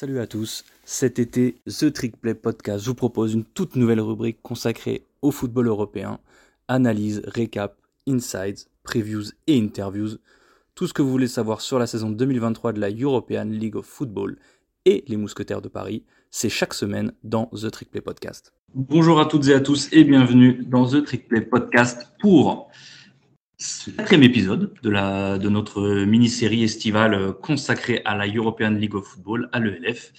Salut à tous, cet été, The Trick Play Podcast vous propose une toute nouvelle rubrique consacrée au football européen. Analyse, récap, insights, previews et interviews. Tout ce que vous voulez savoir sur la saison 2023 de la European League of Football et les Mousquetaires de Paris, c'est chaque semaine dans The Trick Play Podcast. Bonjour à toutes et à tous et bienvenue dans The Trick Play Podcast pour quatrième épisode de, la, de notre mini-série estivale consacrée à la European League of Football, à l'ELF.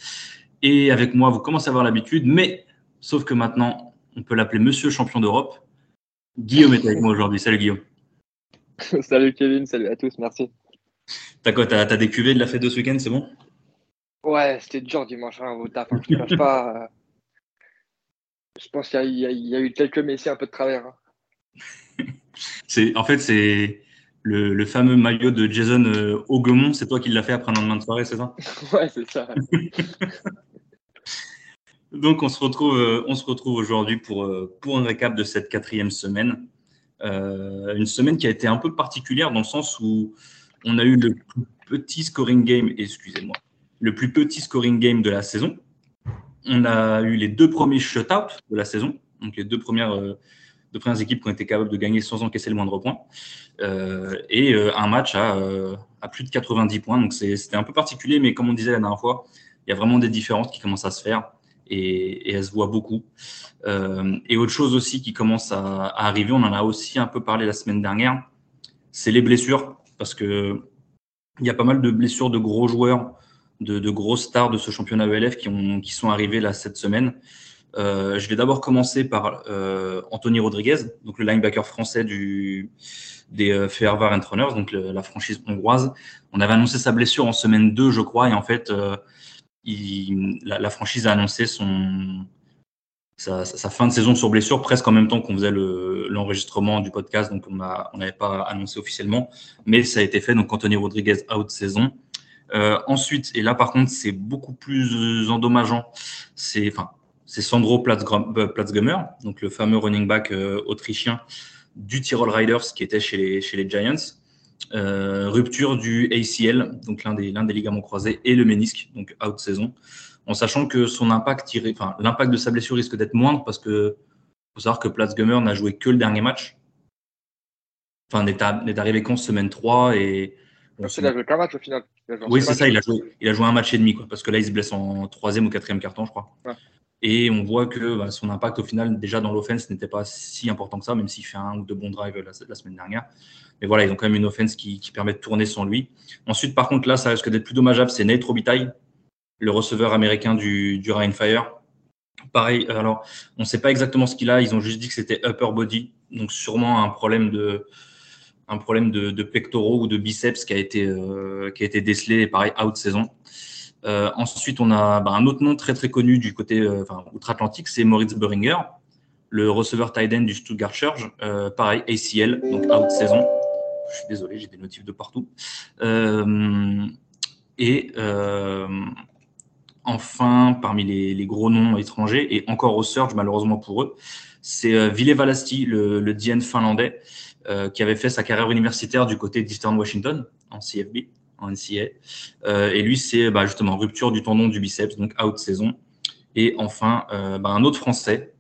Et avec moi, vous commencez à avoir l'habitude, mais sauf que maintenant, on peut l'appeler Monsieur Champion d'Europe. Guillaume est avec moi aujourd'hui. Salut Guillaume. salut Kevin, salut à tous, merci. T'as quoi T'as as des cuvées de la fête de ce week-end, c'est bon? Ouais, c'était dur dimanche hein, au taf, hein, je ne pas. Euh, je pense qu'il y, y, a eu quelques messieurs un peu de travers. Hein. c'est en fait c'est le, le, fameux maillot de Jason euh, c'est toi qui l'as fait après un lendemain de soirée, c'est ça Ouais, c'est ça. Donc on se retrouve, euh, on se retrouve aujourd'hui pour, euh, pour un récap de cette quatrième semaine. Euh, une semaine qui a été un peu particulière dans le sens où on a eu le plus petit scoring game, excusez-moi, le plus petit scoring game de la saison. On a eu les deux premiers shutouts de la saison, donc les deux premières deux premières équipes qui ont été capables de gagner sans encaisser le moindre point. Euh, et euh, un match à, euh, à, plus de 90 points. Donc c'était un peu particulier, mais comme on disait la dernière fois, il y a vraiment des différences qui commencent à se faire et, elles se voient beaucoup. et autre chose aussi qui commence à, arriver, on en a aussi un peu parlé la semaine dernière, c'est les blessures. Parce que il y a pas mal de blessures de gros joueurs, de, de stars de ce championnat ELF qui, ont, qui sont arrivés là cette semaine. Euh, je vais d'abord commencer par euh, Anthony Rodriguez, donc le linebacker français du, des euh, Fehervar Runners, donc le, la franchise hongroise. On avait annoncé sa blessure en semaine 2, je crois, et en fait, il, la, la, franchise a annoncé son, sa, sa, fin de saison sur blessure presque en même temps qu'on faisait l'enregistrement le, du podcast, donc on n'avait pas annoncé officiellement, mais ça a été fait. Donc Anthony Rodriguez out saison. Euh, ensuite, et là par contre, c'est beaucoup plus endommageant. C'est, enfin, c'est Sandro euh, Platzgummer, donc le fameux running back euh, autrichien du Tyrol Riders qui était chez les, chez les Giants. Euh, rupture du ACL, donc l'un des, l'un des ligaments croisés, et le ménisque, donc out saison, en sachant que son impact, enfin, l'impact de sa blessure risque d'être moindre parce que faut savoir que Platzgummer n'a joué que le dernier match. Enfin, n'est, arrivé qu'en semaine 3 et. Bon, il a joué qu'un match au final. Oui, c'est ça, il a, joué, il a joué un match et demi, quoi, parce que là, il se blesse en troisième ou quatrième carton, je crois. Ouais. Et on voit que bah, son impact au final, déjà dans l'offense, n'était pas si important que ça, même s'il fait un ou deux bons drives la, semaine dernière. Mais voilà, ils ont quand même une offense qui, qui, permet de tourner sans lui. Ensuite, par contre, là, ça risque d'être plus dommageable, c'est Nate Robitaille, le receveur américain du, du Ryan Fire. Pareil, alors, on ne sait pas exactement ce qu'il a, ils ont juste dit que c'était upper body, donc sûrement un problème de, un problème de, de pectoraux ou de biceps qui a été, euh, qui a été décelé, pareil, out saison. Euh, ensuite, on a bah, un autre nom très très connu du côté euh, outre-Atlantique, c'est Moritz Beringer, le receveur tight end du Stuttgart Charge. Euh, pareil, ACL, donc out saison. Je suis désolé, j'ai des notifs de partout. Et enfin, parmi les, gros noms étrangers, et encore au surge malheureusement pour eux, c'est Ville Valasti, le, le DN finlandais, qui avait fait sa carrière universitaire du côté d'Eastern Washington en CFB en NCA. Euh, et lui, c'est bah, justement rupture du tendon du biceps, donc out saison. Et enfin, euh, bah, un autre Français,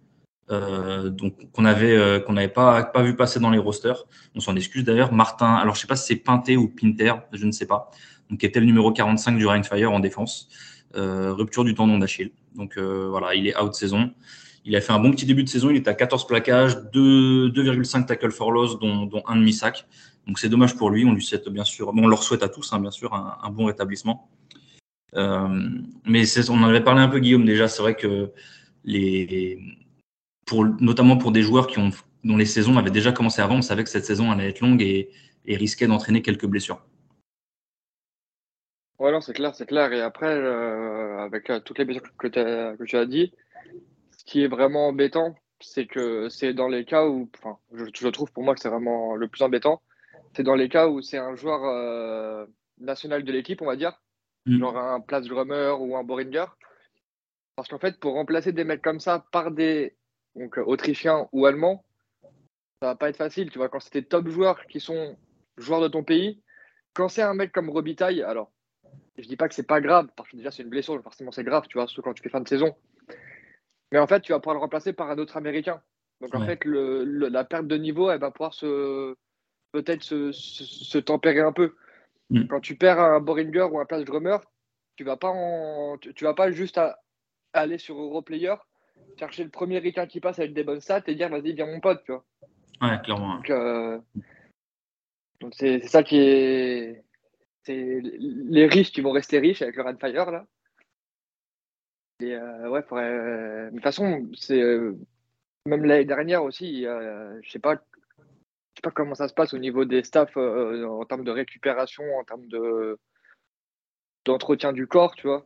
euh, qu'on avait qu'on n'avait pas vu passer dans les rosters. On s'en excuse d'ailleurs. Martin, alors je sais pas si c'est Pinté ou Pinter, je ne sais pas. Donc qui était le numéro 45 du Fire en défense. Rupture du tendon d'Achille. Donc voilà, il est out saison. Il a fait un bon petit début de saison. Il est à 14 plaquages, 2,5 tackles for loss, dont, dont un demi-sac. Donc c'est dommage pour lui. On lui souhaite bien sûr, on leur souhaite à tous, hein, bien sûr, un, bon rétablissement. Euh, mais on en avait parlé un peu, Guillaume, déjà. C'est vrai que pour, notamment pour des joueurs qui ont, dont les saisons avaient déjà commencé avant, on savait que cette saison allait être longue et, risquait d'entraîner quelques blessures. Ouais, non, c'est clair, c'est clair. Et après, euh, avec euh, toutes les blessures que, tu as dit, ce qui est vraiment embêtant, c'est que c'est dans les cas où, je, trouve pour moi que c'est vraiment le plus embêtant, c'est dans les cas où c'est un joueur euh, national de l'équipe, on va dire, mm. genre un Place Drummer ou un Boringer. Parce qu'en fait, pour remplacer des mecs comme ça par des donc, Autrichiens ou Allemands, ça va pas être facile. Tu vois, quand c'est des top joueurs qui sont joueurs de ton pays, quand c'est un mec comme Robitaille, alors je dis pas que c'est pas grave, parce que déjà c'est une blessure, forcément c'est grave, tu vois, surtout quand tu fais fin de saison. Mais en fait, tu vas pouvoir le remplacer par un autre Américain. Donc en fait, le, la perte de niveau, elle va pouvoir se peut-être se, se, tempérer un peu. Mm. Quand tu perds un Boringer ou un Place Drummer, tu vas pas en, tu, vas pas juste aller sur Europlayer, chercher le premier ricain qui passe avec des bonnes stats et dire vas-y viens mon pote, tu vois. Ouais, clairement. Donc euh, c'est ça qui est c'est les riches qui vont rester riches avec le Fire là. Et euh, ouais, euh, de toute façon, c'est même l'année dernière aussi, je sais pas, sais pas comment ça se passe au niveau des staffs en termes de récupération, en termes de d'entretien du corps, tu vois.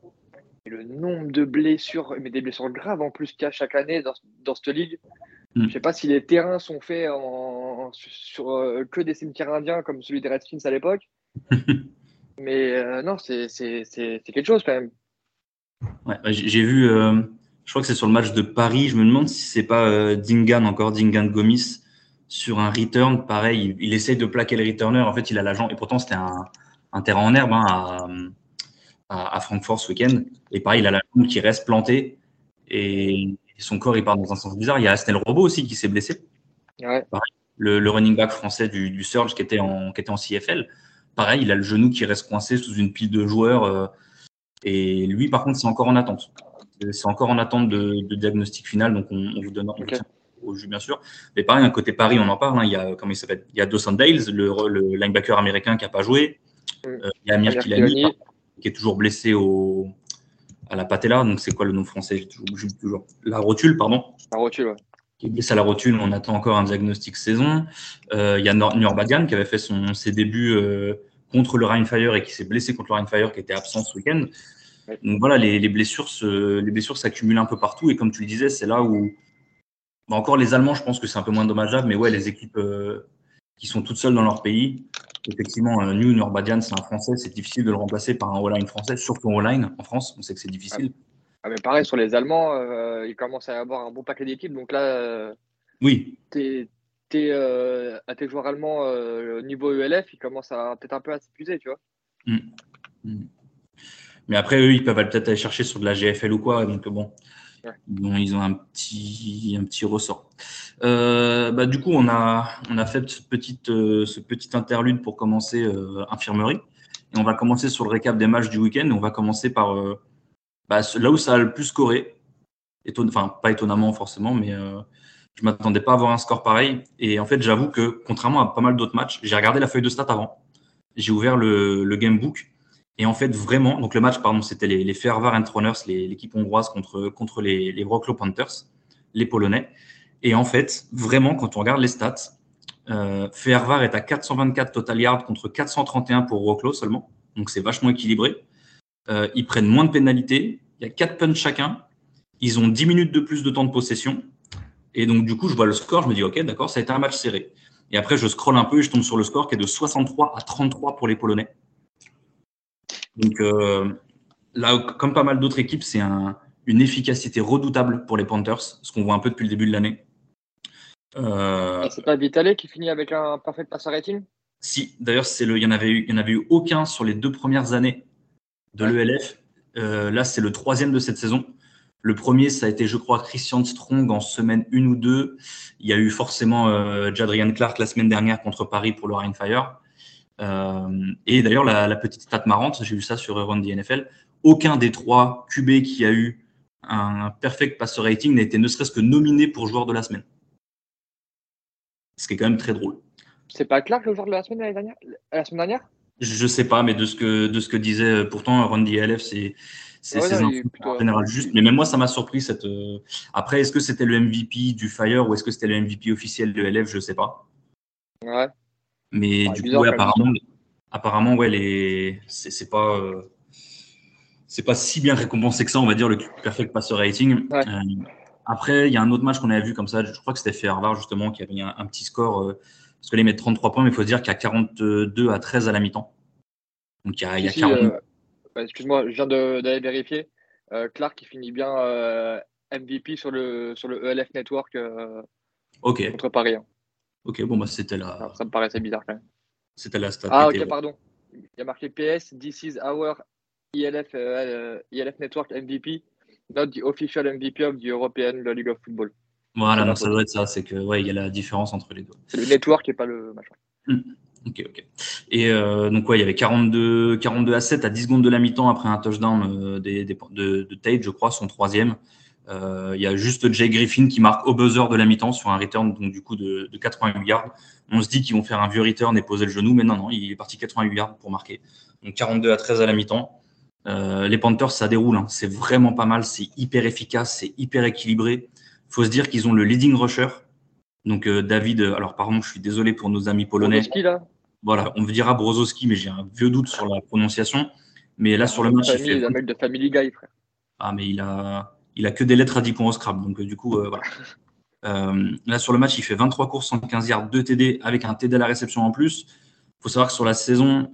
Et le nombre de blessures, mais des blessures graves en plus qu'il y a chaque année dans, dans cette ligue. Mm. Je sais pas si les terrains sont faits en, sur euh, que des cimetières indiens comme celui des Redskins à l'époque. mais euh, non, c'est quelque chose quand même. Ouais, bah, j'ai vu, euh, je crois que c'est sur le match de Paris. Je me demande si c'est pas Dingan encore, Dingan Gomis, sur un return. Pareil, il, essaye de plaquer le returner. En fait, il a l'agent, et pourtant c'était un, un, terrain en herbe hein, à à, Francfort ce week-end. Et pareil, il a la jambe qui reste plantée et son corps il part dans un sens bizarre. Il y a Asnel Robot aussi qui s'est blessé. le, running back français du, Surge qui était, en, qui était en CFL. Pareil, il a le genou qui reste coincé sous une pile de joueurs. Euh, et lui, par contre, c'est encore en attente. C'est encore en attente de, diagnostic final. Donc, on, vous donne okay. Au jus, bien sûr. Mais pareil, un côté Paris, on en parle. Hein. il y a, comment il s'appelle? Il y a Dawson Dales, le, linebacker américain qui n'a pas joué. Mm. Euh, il y a Amir Kilani qui est toujours blessé au, à la patella. Donc, c'est quoi le nom français? Toujours, toujours. La rotule, pardon. La rotule, ouais. Qui est blessé à la rotule. On attend encore un diagnostic saison. Euh, il y a Nurbadian qui avait fait son, ses débuts euh, contre le Rheinfire et qui s'est blessé contre le Rheinfire qui était absent ce week-end. Donc voilà, les, les blessures s'accumulent un peu partout. Et comme tu le disais, c'est là où. Bah, encore les Allemands, je pense que c'est un peu moins dommageable, mais ouais, les équipes euh, qui sont toutes seules dans leur pays, effectivement, euh, New Nurbadian, c'est un Français, c'est difficile de le remplacer par un all-line français, surtout en all-line en France, on sait que c'est difficile. Ah, mais pareil, sur les Allemands, euh, ils commencent à avoir un bon paquet d'équipes, donc là, euh, oui. T'es, t'es, à tes joueurs allemands au niveau ELF, ils commencent à peut-être un peu à s'épuiser, tu vois. Mm. Mm. Mais après, eux, ils peuvent peut-être aller chercher sur de la GFL ou quoi, donc bon. Bon, ils ont un petit, un petit ressort. Euh, bah, du coup, on a, on a fait ce petit, euh, ce petit interlude pour commencer euh, infirmerie. Et on va commencer sur le récap des matchs du week-end. On va commencer par bah, là où ça a le plus scoré. enfin, pas étonnamment forcément, mais je m'attendais pas à avoir un score pareil. Et en fait, j'avoue que contrairement à pas mal d'autres matchs, j'ai regardé la feuille de stats avant. J'ai ouvert le, le gamebook et en fait, vraiment, donc le match, pardon, c'était les, les Fervar Runners, l'équipe hongroise contre, contre les, les Wroclaw Panthers, les Polonais. Et en fait, vraiment, quand on regarde les stats, euh, Fervar est à 424 total yards contre 431 pour Wroclaw seulement. Donc c'est vachement équilibré. Euh, ils prennent moins de pénalités. Il y a 4 punts chacun. Ils ont 10 minutes de plus de temps de possession. Et donc, du coup, je vois le score. Je me dis, OK, d'accord, ça a été un match serré. Et après, je scrolle un peu et je tombe sur le score qui est de 63 à 33 pour les Polonais. Donc euh, là, comme pas mal d'autres équipes, c'est une efficacité redoutable pour les Panthers, ce qu'on voit un peu depuis le début de l'année. Euh, c'est pas Vitale qui finit avec un parfait passer rating? Si, d'ailleurs, c'est le, il y en avait eu, il y en avait eu aucun sur les deux premières années de l'ELF. Euh, là, c'est le troisième de cette saison. Le premier, ça a été, je crois, Christian Strong en semaine 1 ou 2. Il y a eu forcément Jadrian Clark la semaine dernière contre Paris pour le Rainfire. Euh, et d'ailleurs, la, petite stat marrante, j'ai vu ça sur Run NFL, aucun des trois QB qui a eu un perfect passer rating n'a été ne serait-ce que nominé pour joueur de la semaine. Ce qui est quand même très drôle. C'est pas Clark le joueur de la semaine dernière, la semaine dernière? Je, sais pas, mais de ce que, de ce que disait euh, pourtant Run DLF, c'est c'est en général juste. Mais même moi, ça m'a surpris. Cette, euh, Après, est-ce que c'était le MVP du Fire ou est-ce que c'était le MVP officiel de LF Je sais pas. Ouais. Mais du coup, apparemment, apparemment, ouais, les... c'est pas. Euh, c'est pas si bien récompensé que ça, on va dire, le perfect passer rating. Euh, après, il y a un autre match qu'on avait vu comme ça, je crois que c'était Harvard, justement, qui avait un, un petit score, euh, parce que les met 33 points, mais il faut dire qu'il y a 42 à 13 à la mi-temps. Donc il y a, il y a 40. Excuse-moi, je viens d'aller vérifier. Clark qui finit bien MVP sur le, sur le ELF Network contre Paris. Hein. Ok, bon, bah, c'était la. ça me paraissait bizarre quand même. C'était la stat. Ah, ok, pardon. Il y a marqué PS, this is our ILF, ILF Network MVP, not the official MVP of the European League of Football. Voilà, donc ça doit être ça, c'est que ouais, il y a la différence entre les deux. C'est le network et pas le machin. Hmm. Ok, ok. Et euh, donc, ouais, il y avait 42, 42 à 7 à 10 secondes de la mi-temps après un touchdown euh, des, des, de, de, Tate, je crois, son troisième. Euh, il y a juste Jay Griffin qui marque au buzzer de la mi-temps sur un return donc, du coup de, de 88 yards. On se dit qu'ils vont faire un vieux return et poser le genou, mais non, non, il est parti 88 yards pour marquer. Donc 42 à 13 à la mi-temps. Euh, les Panthers, ça déroule. Hein. C'est vraiment pas mal. C'est hyper efficace. C'est hyper équilibré. faut se dire qu'ils ont le leading rusher. Donc euh, David, alors pardon, je suis désolé pour nos amis polonais. là? Voilà, on me dira Brozowski, mais j'ai un vieux doute sur la prononciation. Mais là, sur le match, il fait. Il de Family Guy, frère. Ah, mais il a, il a que des lettres à 10 points au scrap. Donc, euh, du coup, euh, voilà. Euh, là, sur le match, il fait 23 courses, 115 yards, 2 TD avec un TD à la réception en plus. Il faut savoir que sur la saison,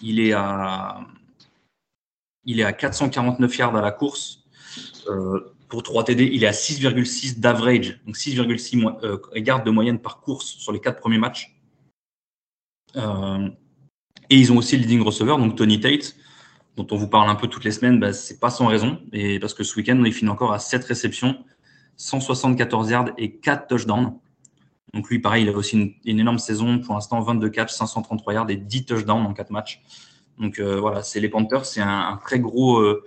il, est à, il est à 449 yards à la course. pour 3 TD, il est à 6,6 d'average, donc 6,6 yards de moyenne par course sur les 4 premiers matchs. Et ils ont aussi le leading receiver, donc Tony Tate, dont on vous parle un peu toutes les semaines, bah, c'est pas sans raison. Et parce que ce week-end, il finit encore à 7 réceptions, 174 yards et 4 touchdowns. Donc lui, pareil, il a aussi une, énorme saison. Pour l'instant, 22 catchs, 533 yards et 10 touchdowns en 4 matchs. Donc euh, voilà, c'est les Panthers, c'est un, très gros, euh,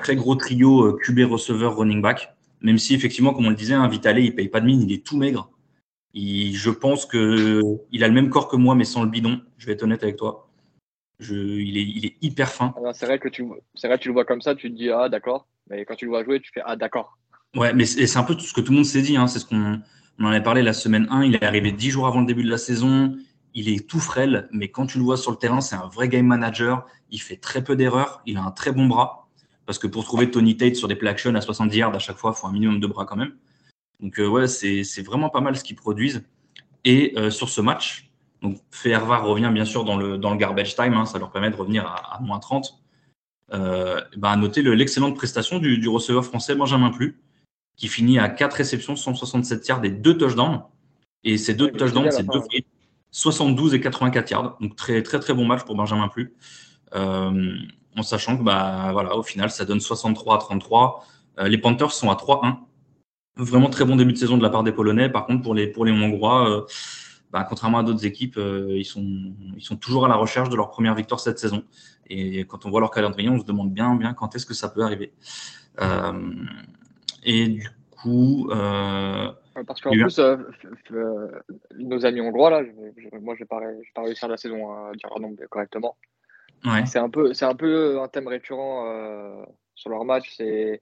très gros trio QB receiver running back. Même si effectivement, comme on le disait, un Vitale, il paye pas de mine, il est tout maigre je pense qu'il a le même corps que moi, mais sans le bidon. Je vais être honnête avec toi. Je, il, est, il, est, hyper fin. Ah c'est vrai que tu, c'est vrai, tu le vois comme ça, tu te dis ah d'accord, mais quand tu le vois jouer, tu fais ah d'accord. Ouais, mais c'est, un peu tout ce que tout le monde s'est dit. Hein. C'est ce qu'on on en avait parlé la semaine 1. Il est arrivé 10 jours avant le début de la saison. Il est tout frêle, mais quand tu le vois sur le terrain, c'est un vrai game manager. Il fait très peu d'erreurs. Il a un très bon bras. Parce que pour trouver Tony Tate sur des play action à 70 yards à chaque fois, il faut un minimum de bras quand même. Donc euh, ouais, c'est vraiment pas mal ce qu'ils produisent. Et euh, sur ce match, donc Fervar revient bien sûr dans le, dans le garbage time, hein, ça leur permet de revenir à, moins 30. Euh, à noter l'excellente prestation du, du, receveur français Benjamin Plu, qui finit à 4 réceptions, 167 yards et 2 touchdowns. Et ces deux touchdowns, c'est deux 72 et 84 yards. Donc très très très bon match pour Benjamin Plu. Euh, en sachant que bah, voilà, au final, ça donne 63 à 33. Euh, les Panthers sont à 3-1 Vraiment très bon début de saison de la part des Polonais. Par contre, pour les, pour les Hongrois, euh, bah, contrairement à d'autres équipes, euh, ils, sont, ils sont toujours à la recherche de leur première victoire cette saison. Et quand on voit leur calendrier, on se demande bien, bien quand est-ce que ça peut arriver. Euh, et du coup. Parce qu'en plus, nos amis hongrois, là, moi, je n'ai pas, pas réussi à la saison à dire leur nom correctement. Ouais. C'est un, peu, un peu un thème récurrent sur leur match. C'est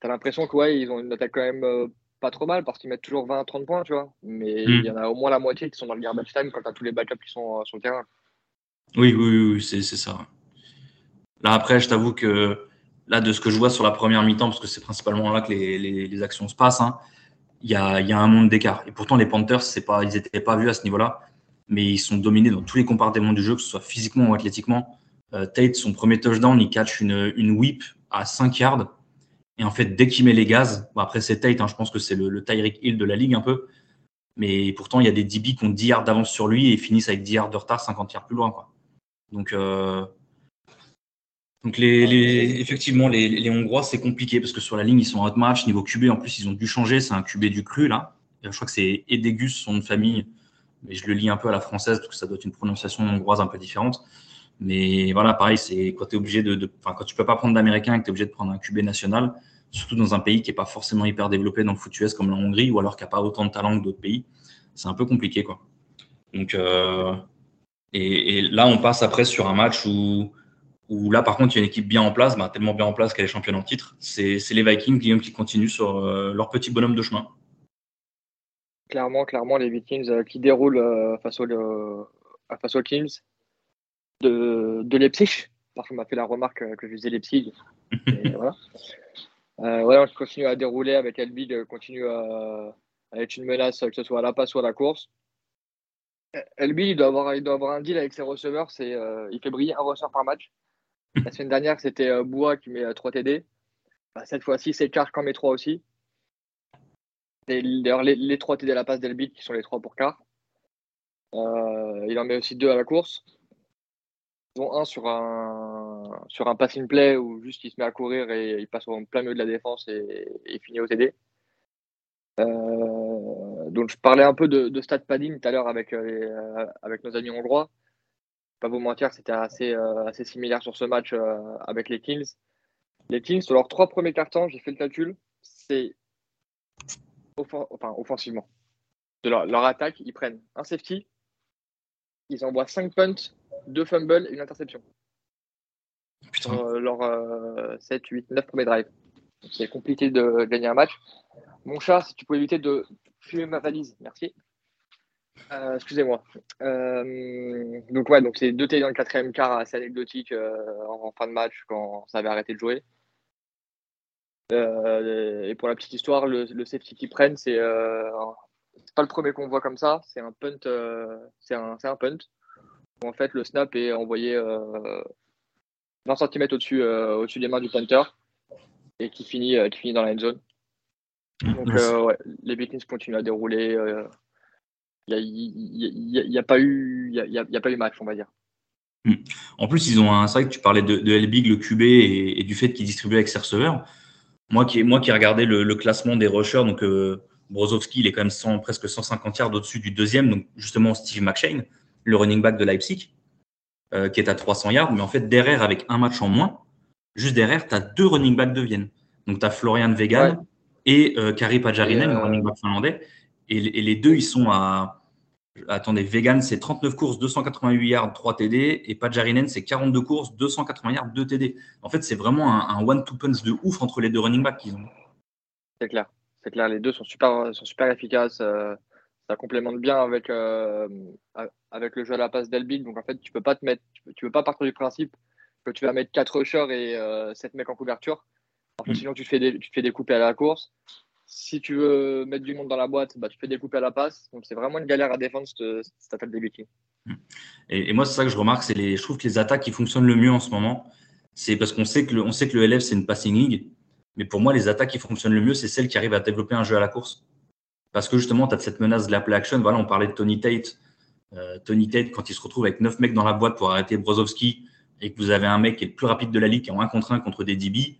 t'as l'impression que ouais, ils ont une attaque quand même euh, pas trop mal parce qu'ils mettent toujours 20 30 points, tu vois. Mais hmm. il y en a au moins la moitié qui sont dans le garbage time quand t'as tous les backups qui sont euh, sur le terrain. Oui, oui, oui, c'est ça. Là, après, je t'avoue que là, de ce que je vois sur la première mi-temps, parce que c'est principalement là que les, les, actions se passent, hein, il y, a, y, a, un monde d'écart. Et pourtant, les Panthers, pas, ils n'étaient pas vus à ce niveau-là, mais ils sont dominés dans tous les compartiments du jeu, que ce soit physiquement ou athlétiquement. Euh, Tate, son premier touchdown, il catch une, une whip à 5 yards. Et en fait, dès qu'il met les gaz, après c'est Tate, hein, je pense que c'est le, le Tyreek Hill de la ligue un peu. Mais pourtant, il y a des DB qui ont 10 yards d'avance sur lui et finissent avec 10 yards de retard, 50 yards plus loin. Quoi. Donc, euh, donc les, les, effectivement, les, les Hongrois, c'est compliqué parce que sur la ligne, ils sont en match. Niveau QB, en plus, ils ont dû changer. C'est un QB du cru, là. je crois que c'est Edegus, son de famille. Mais je le lis un peu à la française parce que ça doit être une prononciation hongroise un peu différente. Mais voilà, pareil, c'est quand tu es obligé de, de quand tu peux pas prendre d'américain et que tu es obligé de prendre un QB national, surtout dans un pays qui est pas forcément hyper développé dans le foot US comme la Hongrie ou alors qui a pas autant de talent que d'autres pays, c'est un peu compliqué quoi. Donc euh, et, là on passe après sur un match où où là par contre il y a une équipe bien en place, bah, tellement bien en place qu'elle est championne en titre. C'est les Vikings qui continuent sur euh, leur petit bonhomme de chemin. Clairement, clairement les Vikings euh, qui déroulent face, au, face aux Kings de, de Leipzig. Parce qu'on m'a fait la remarque que je faisais Leipzig. Et voilà. Euh, on continue à dérouler avec Elbig, continue à, être une menace, que ce soit à la passe ou à la course. Elbig, il doit avoir, il doit avoir un deal avec ses receveurs, c'est, euh, il fait briller un receveur par match. La semaine dernière, c'était euh, Bois qui met 3 TD. Bah, cette fois-ci, c'est Carr qui en met 3 aussi. D'ailleurs, les, les 3 TD à la passe d'Elbig qui sont les 3 pour Carr. il en met aussi 2 à la course un sur un, sur un passing play où juste il se met à courir et il passe en plein milieu de la défense et, finit au TD. Euh, donc je parlais un peu de, de stat padding tout à l'heure avec, euh, nos amis hongrois. Pas vous mentir, c'était assez, assez similaire sur ce match avec les Kings. Les Kings, sur leurs trois premiers cartons, j'ai fait le calcul, c'est offensivement. Leur, leur, attaque, ils prennent un safety, ils envoient 5 punts, 2 fumbles et une interception. Putain. Euh, leur 7, 8, 9 premiers drives. C'est compliqué de gagner un match. Mon chat, si tu peux éviter de fumer ma valise, merci. Euh, excusez-moi. Euh, donc ouais, donc c'est deux TD dans le quatrième quart assez anecdotique en, fin de match quand ça avait arrêté de jouer. et pour la petite histoire, le, safety qu'ils prennent, c'est pas le premier qu'on voit comme ça. C'est un punt. Euh, c'est un, un, punt. Où en fait, le snap est envoyé 20 euh, cm au-dessus euh, au des mains du punter et qui finit, qui finit dans la end zone. Donc, ouais, les Vikings continuent à dérouler. Il n'y a, pas eu, il y a, pas eu match, on va dire. Hmm. En plus, ils ont un. C'est vrai que tu parlais de, de Elbig, le QB, et, du fait qu'il distribuait avec ses receveurs. Moi qui, moi qui ai regardé le, le classement des rushers, donc Brozowski, il est quand même presque 150 yards au-dessus du deuxième, donc justement Steve McShane, le running back de Leipzig, euh, qui est à 300 yards. Mais en fait, derrière, avec un match en moins, juste derrière, tu as deux running backs de Vienne. Donc, tu as Florian Vegan et euh, Kari Pajarinen, le euh, running back finlandais. Et, les deux, ils sont à. Attendez, Vegan, c'est 39 courses, 288 yards, 3 TD. Et Pajarinen, c'est 42 courses, 280 yards, 2 TD. En fait, c'est vraiment un, un one-two punch de ouf entre les deux running backs qu'ils ont. C'est clair. C'est clair, les deux sont super, sont super efficaces. Euh, ça complémente bien avec, euh, avec le jeu à la passe d'Elbig. Donc en fait, tu peux pas te mettre, tu peux, pas partir du principe que tu vas mettre 4 rushers et 7 euh, mecs en couverture. Parce que mm. sinon, tu te, fais des, tu fais découper à la course. Si tu veux mettre du monde dans la boîte, bah, tu fais découper à la passe. Donc c'est vraiment une galère à défendre cette, attaque des Vikings. Mm. Et, moi, c'est ça que je remarque, c'est les, je trouve que les attaques qui fonctionnent le mieux en ce moment, c'est parce qu'on sait que le, on sait que le LF c'est une passing league. Mais pour moi, les attaques qui fonctionnent le mieux, c'est celles qui arrivent à développer un jeu à la course. Parce que justement, tu as cette menace de la play action. On parlait de Tony Tate. Euh, Tony Tate, quand il se retrouve avec 9 mecs dans la boîte pour arrêter Brozovski et que vous avez un mec qui est le plus rapide de la ligue, qui est en 1 contre 1 contre des DB,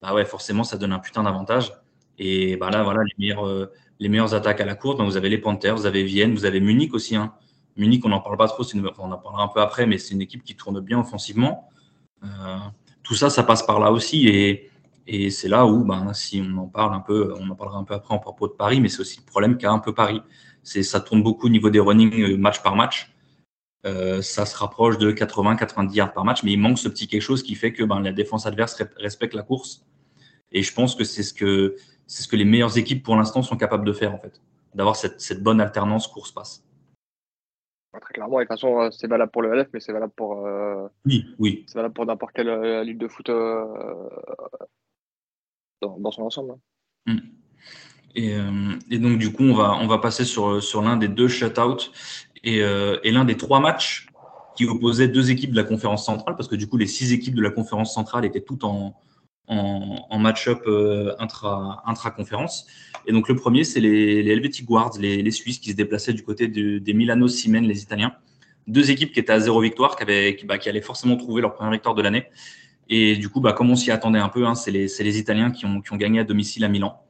bah ouais, forcément, ça donne un putain d'avantage. Et bah là, voilà, les meilleures, euh, meilleures attaques à la course, bah, vous avez les Panthers, vous avez Vienne, vous avez Munich aussi. Hein. Munich, on n'en parle pas trop, on en parlera un peu après, mais c'est une équipe qui tourne bien offensivement. Euh, tout ça, ça passe par là aussi. Et, et c'est là où, ben, si on en parle un peu, on en parlera un peu après en propos de Paris, mais c'est aussi le problème qu'a un peu Paris. C'est ça tourne beaucoup au niveau des running euh, match par match. Euh, ça se rapproche de 80-90 yards par match, mais il manque ce petit quelque chose qui fait que ben, la défense adverse respecte la course. Et je pense que c'est ce que c'est ce que les meilleures équipes pour l'instant sont capables de faire en fait, d'avoir cette, cette, bonne alternance course-passe. Très clairement, et de toute façon, euh, c'est valable pour le LF, mais c'est valable pour. oui, oui. C'est valable pour n'importe quelle ligue de foot dans, son ensemble. Hein. Mm. Euh, et, donc, du coup, on va, on va passer sur, sur l'un des deux shutouts et, euh, et l'un des trois matchs qui opposaient deux équipes de la conférence centrale, parce que du coup, les six équipes de la conférence centrale étaient toutes en, en, match-up euh, intra, intra-conférence. Et donc, le premier, c'est les, les Helvetic Guards, les, les, Suisses, qui se déplaçaient du côté des Milano Siemens, les Italiens. Deux équipes qui étaient à zéro victoire, qui, avaient, qui, bah, qui allaient forcément trouver leur première victoire de l'année. Et du coup, bah, comme on s'y attendait un peu, hein, c'est les, les, Italiens qui ont, qui ont, gagné à domicile à Milan.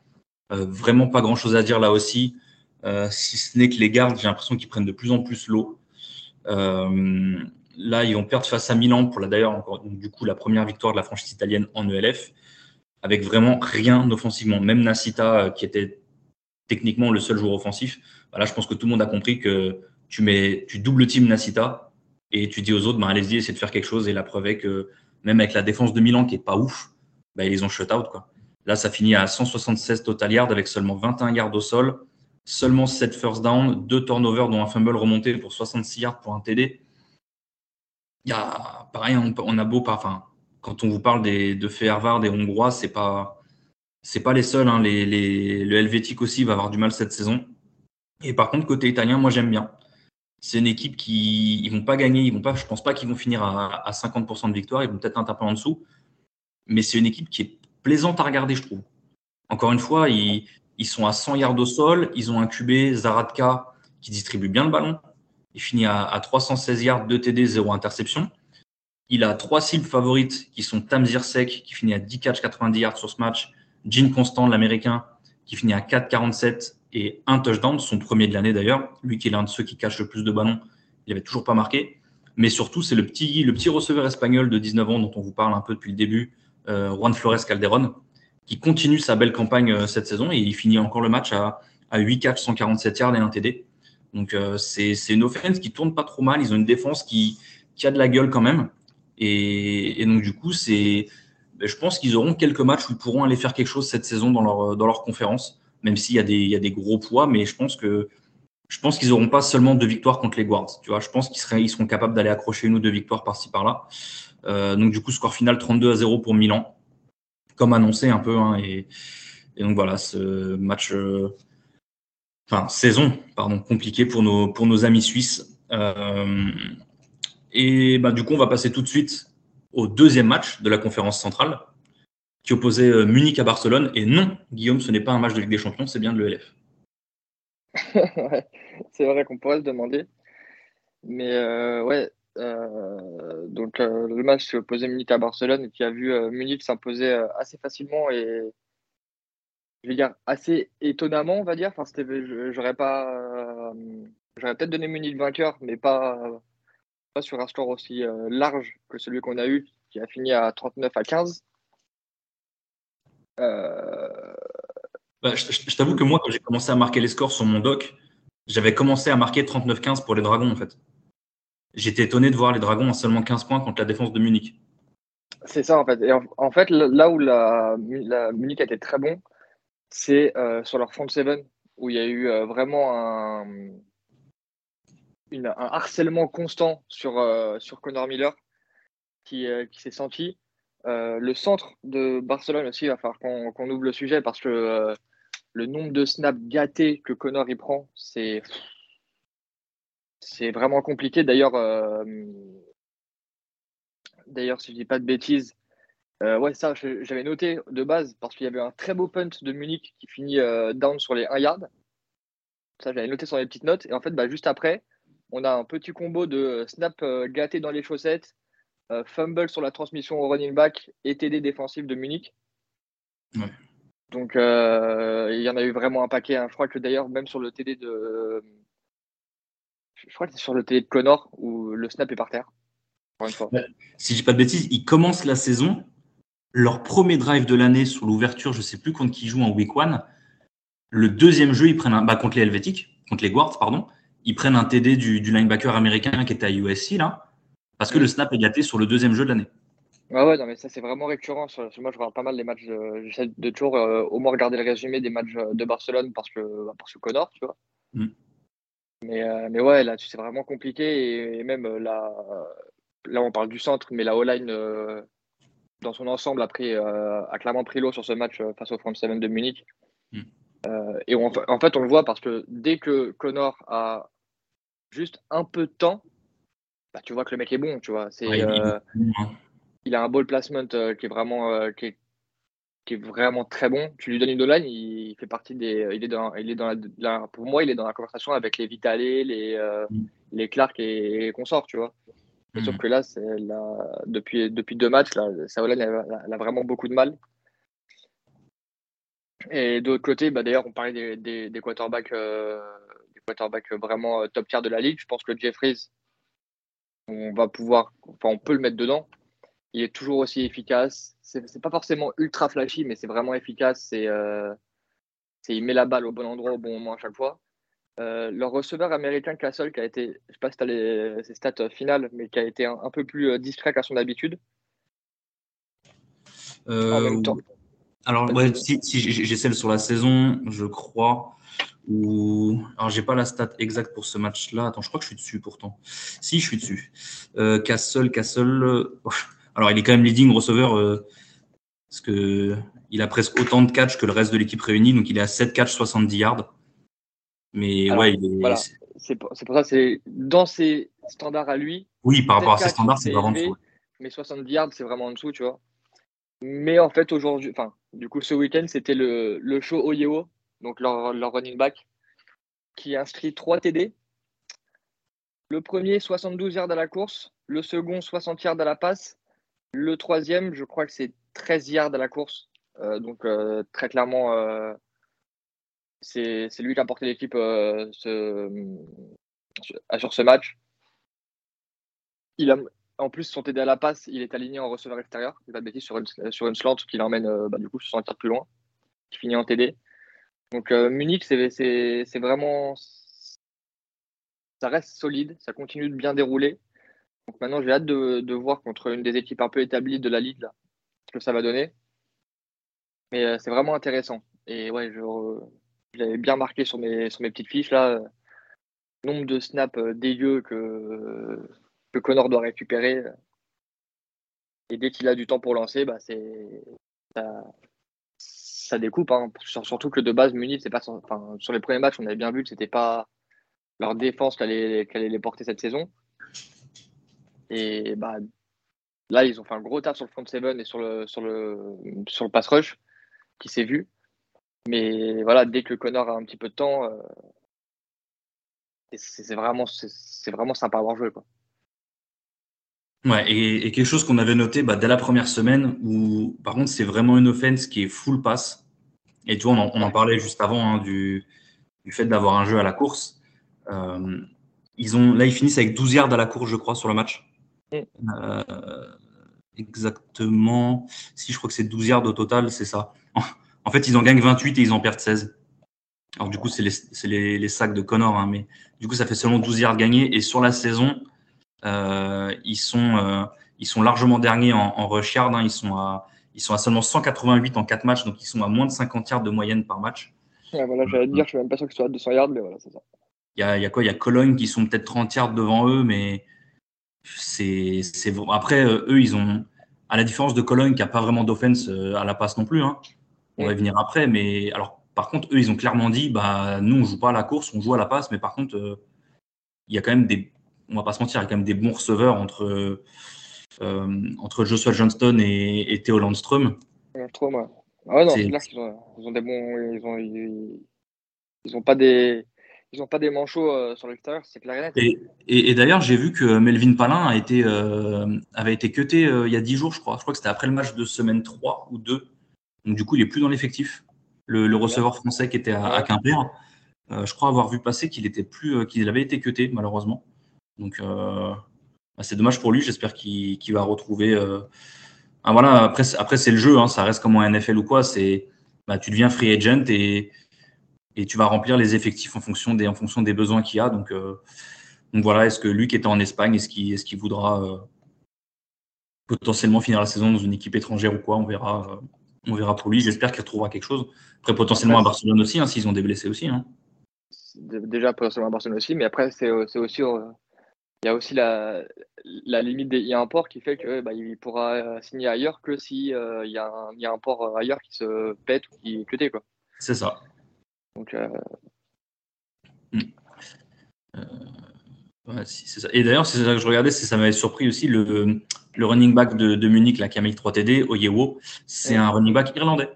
Euh, vraiment pas grand-chose à dire là aussi, euh, si ce n'est que les gardes, j'ai l'impression qu'ils prennent de plus en plus l'eau. Euh, là, ils vont perdre face à Milan pour d'ailleurs encore du coup la première victoire de la franchise italienne en ELF, avec vraiment rien offensivement. Même Nasita, qui était techniquement le seul joueur offensif, bah, je pense que tout le monde a compris que tu mets, tu double team Nasita et tu dis aux autres, bah, allez-y, essayez de faire quelque chose. Et la preuve est que même avec la défense de Milan qui est pas ouf, bah, ils les ont shut out. Quoi. Là, ça finit à 176 total yards avec seulement 21 yards au sol, seulement 7 first down, 2 turnovers dont un fumble remonté pour 66 yards pour un TD. Il y a, pareil, on, a beau pas, quand on vous parle de Harvard des Hongrois, c'est pas, pas les seuls. Hein. Le Helvétique aussi va avoir du mal cette saison. Et par contre, côté italien, moi j'aime bien c'est une équipe qui ils vont pas gagner, ils vont pas, je pense pas qu'ils vont finir à, 50% de victoire, ils vont peut-être un peu en dessous, mais c'est une équipe qui est plaisante à regarder, je trouve. Encore une fois, ils, sont à 100 yards au sol, ils ont un QB Zaradka qui distribue bien le ballon, il finit à, 316 yards, 2 TD, 0 interception. Il a trois cibles favorites qui sont Tamzir Sek, qui finit à 10 catch 90 yards sur ce match, Jean Constant, l'américain, qui finit à 4,47 et un touchdown, son premier de l'année d'ailleurs. Lui qui est l'un de ceux qui cache le plus de ballons, il n'avait toujours pas marqué. Mais surtout, c'est le petit, le petit receveur espagnol de 19 ans dont on vous parle un peu depuis le début, euh, Juan Flores Calderon, qui continue sa belle campagne euh, cette saison et il finit encore le match à, à 8 catch, 147 yards et un TD. Donc euh, c'est une offense qui tourne pas trop mal. Ils ont une défense qui, qui a de la gueule quand même. Et, et donc du coup, c'est, ben, je pense qu'ils auront quelques matchs où ils pourront aller faire quelque chose cette saison dans leur, dans leur conférence, même s'il y, a des, gros poids. Mais je pense qu'ils n'auront pas seulement deux victoires contre les Guards. Je pense qu'ils seront capables d'aller accrocher une ou deux victoires par-ci par-là. Euh, donc du coup, score final 32 à 0 pour Milan, comme annoncé un peu. Hein, et, donc voilà, ce match, euh, enfin saison, pardon, compliqué pour nos pour nos amis suisses. Euh, et bah, du coup, on va passer tout de suite au deuxième match de la conférence centrale qui opposait euh, Munich à Barcelone. Et non, Guillaume, ce n'est pas un match de Ligue des Champions, c'est bien de l'ELF. c'est vrai qu'on pourrait se demander. Mais euh, ouais, euh, donc le match s'est opposé Munich à Barcelone et qui a vu Munich s'imposer assez facilement et je vais dire assez étonnamment, on va dire. Enfin, j'aurais pas, j'aurais peut-être donné Munich vainqueur, mais pas, pas sur un score aussi large que celui qu'on a eu, qui a fini à 39 à 15. Euh... Bah, je, t'avoue que moi, quand j'ai commencé à marquer les scores sur mon doc, j'avais commencé à marquer 39-15 pour les Dragons, en fait. J'étais étonné de voir les Dragons à seulement 15 points contre la défense de Munich. C'est ça, en fait. Et en, fait, là où la, Munich a été très bon, c'est euh, sur leur front seven, où il y a eu euh, vraiment un, harcèlement constant sur, sur Connor Miller qui, qui s'est senti. Le centre de Barcelone aussi, il va falloir qu'on qu ouvre le sujet parce que le nombre de snaps gâtés que Connor y prend, c'est c'est vraiment compliqué. D'ailleurs, euh, d'ailleurs, si je dis pas de bêtises, euh, ouais, ça, j'avais noté de base parce qu'il y avait un très beau punt de Munich qui finit euh, down sur les 1 yard. Ça, j'avais noté sur les petites notes. Et en fait, bah, juste après, on a un petit combo de snap gâté dans les chaussettes, fumble sur la transmission au running back et TD défensif de Munich. Ouais. Donc, euh, il y en a eu vraiment un paquet. Hein. Je crois que d'ailleurs, même sur le TD de. Je crois que c'est sur le TD de Connor où le snap est par terre. Une fois. Si je dis pas de bêtises, ils commencent la saison. Leur premier drive de l'année sur l'ouverture, je sais plus contre qui joue en week one. Le deuxième jeu, ils prennent un. Bah, contre les Helvétiques, contre les Guards, pardon. Ils prennent un TD du, du linebacker américain qui était à USC, là. Parce que le snap est gâté sur le deuxième jeu de l'année. Ouais, ouais, non, mais ça, c'est vraiment récurrent. Moi, je regarde pas mal les matchs. J'essaie de toujours euh, au moins regarder le résumé des matchs de Barcelone parce que, parce que Connor, tu vois. Mm. Mais, euh, mais ouais, là, c'est vraiment compliqué. Et, et même là, là, on parle du centre, mais la O-line, euh, dans son ensemble, a, pris, a clairement pris l'eau sur ce match face au Front 7 de Munich. Mm. et on, en fait, on le voit parce que dès que Connor a juste un peu de temps, bah, tu vois que le mec est bon, tu vois. C'est. Ouais, il a un ball placement euh, qui est vraiment euh, qui, est, qui, est, vraiment très bon. Tu lui donnes une line, il fait partie des. Il est dans, il est dans la, la, pour moi, il est dans la conversation avec les Vitale, les, euh, mm. les Clark et, et consorts, tu vois. Mm. Sauf que là, là depuis, depuis deux matchs, là, Saola, elle, a vraiment beaucoup de mal. Et de l'autre côté, bah, d'ailleurs, on parlait des, des, des quarterbacks, euh, des quarterbacks vraiment top tier de la ligue. Je pense que Jeffries, on va pouvoir, enfin, on peut le mettre dedans il est toujours aussi efficace. C'est pas forcément ultra flashy, mais c'est vraiment efficace. C'est euh, il met la balle au bon endroit au bon moment à chaque fois. Euh, leur receveur américain Castle, qui a été, je sais pas si tu as les, ses stats finales, mais qui a été un, un peu plus euh, discret qu'à son habitude. Euh, en même temps. Alors, ouais, si, si j'ai celle sur la saison, je crois. Ou alors j'ai pas la stat exacte pour ce match-là. Attends, je crois que je suis dessus pourtant. Si, je suis dessus. Euh, Castle, Castle. Alors, il est quand même leading receveur euh, parce que il a presque autant de catch que le reste de l'équipe réunie, donc il est à 7 catch 70 yards. Mais Alors, ouais, il est. Voilà. C'est pour, pour, ça, c'est dans ses standards à lui. Oui, par rapport à ses standards, c'est vraiment en dessous. Mais 70 yards, c'est vraiment en dessous, tu vois. Mais en fait, aujourd'hui, enfin, du coup, ce week-end, c'était le, le show Oyeo, donc leur, leur running back, qui inscrit 3 TD Le premier, 72 yards à la course. Le second, 60 yards à la passe. Le troisième, je crois que c'est 13 yards à la course. Euh, donc, euh, très clairement, euh, c'est lui qui a porté l'équipe sur ce match. Il a, en plus, son TD à la passe, il est aligné en receveur extérieur. Il va de bêtises sur une, sur une slant qui l'emmène bah, du coup 60 yards plus loin. Qui finit en TD. Donc, Munich, c'est vraiment ça reste solide, ça continue de bien dérouler. Donc maintenant, j'ai hâte de, voir contre une des équipes un peu établies de la Ligue ce que ça va donner. Mais euh, c'est vraiment intéressant. Et ouais, je, l'avais bien marqué sur mes, petites fiches là. nombre de snaps euh, dégueux que, que Connor doit récupérer. Et dès qu'il a du temps pour lancer, bah c'est découpe. Hein. Surtout que de base, Munich, c'est pas sur les premiers matchs, on avait bien vu que c'était pas leur défense qu'elle allait, les porter cette saison. Et bah, là, ils ont fait un gros taf sur le front seven et sur le, sur le, sur le pass rush qui s'est vu. Mais voilà, dès que Connor a un petit peu de temps, euh, c'est vraiment, c'est vraiment sympa à avoir joué. Quoi. Ouais, et, quelque chose qu'on avait noté bah, dès la première semaine, où par contre c'est vraiment une offense qui est full pass. Et tu vois, on en, parlait juste avant hein, du, du fait d'avoir un jeu à la course. Euh, ils ont, là, ils finissent avec 12 yards à la course, je crois, sur le match. Euh, exactement. Si, je crois que c'est 12 yards au total, c'est ça. En fait, ils en gagnent 28 et ils en perdent 16. Alors, du coup, c'est les, les, sacs de Connor, hein, mais du coup, ça fait seulement 12 yards gagnés. Et sur la saison, euh, ils, sont, ils sont largement derniers en, en rush yard. Hein. ils, sont à, ils sont à seulement 188 en 4 matchs, donc ils sont à moins de 50 yards de moyenne par match. voilà, j'allais te dire, je suis même pas sûr qu'ils soient à 200 yards, mais voilà, c'est ça. Il y a, quoi? Il y a Cologne qui sont peut-être 30 yards devant eux, mais c'est après euh, eux ils ont à la différence de Cologne qui a pas vraiment d'offense euh, à la passe non plus. Hein. On va venir après, mais alors par contre eux ils ont clairement dit bah nous on joue pas à la course, on joue à la passe, mais par contre euh, il y a quand même des on va pas se mentir, il y a quand même des bons receveurs entre entre Joshua Johnston et, et Theo Landström. Landström, ouais. Ah non, c'est clair qu'ils ont, ils ont des bons ils ont ils, ils ont pas des ils n'ont pas des manchots euh, sur l'extérieur, c'est clair et Et, d'ailleurs, j'ai vu que Melvin Palin a été, euh, avait été cuté euh, il y a 10 jours, je crois. Je crois que c'était après le match de semaine 3 ou 2. Donc, du coup, il n'est plus dans l'effectif. Le, receveur français qui était à, Quimper. je crois avoir vu passer qu'il était plus, qu'il avait été cuté, malheureusement. Donc, c'est dommage pour lui. J'espère qu'il va retrouver. Ah, voilà, après, après c'est le jeu. Hein. ça reste comme en NFL ou quoi. C'est, bah, tu deviens free agent et et tu vas remplir les effectifs en fonction des, en fonction des besoins qu'il y a. Donc, euh, donc voilà, est-ce que Luc était en Espagne, est-ce qu'il est voudra euh, potentiellement finir la saison dans une équipe étrangère ou quoi On verra, euh, on verra pour lui. J'espère qu'il retrouvera quelque chose. Après, potentiellement à Barcelone aussi, hein, s'ils ont des blessés aussi. Hein. Déjà, potentiellement à Barcelone aussi, mais après, c'est aussi. Il y a aussi la, la limite des y a un port qui fait que bah, il pourra signer ailleurs que s'il il, y a un, il y a un port ailleurs qui se pète ou qui est cuté. C'est ça. Donc, euh, hmm. euh, ça. Et d'ailleurs, c'est ça que je regardais, ça m'avait surpris aussi le, le running back de, de, Munich, la qui a mis 3 TD, Oyewo, c'est un running back irlandais.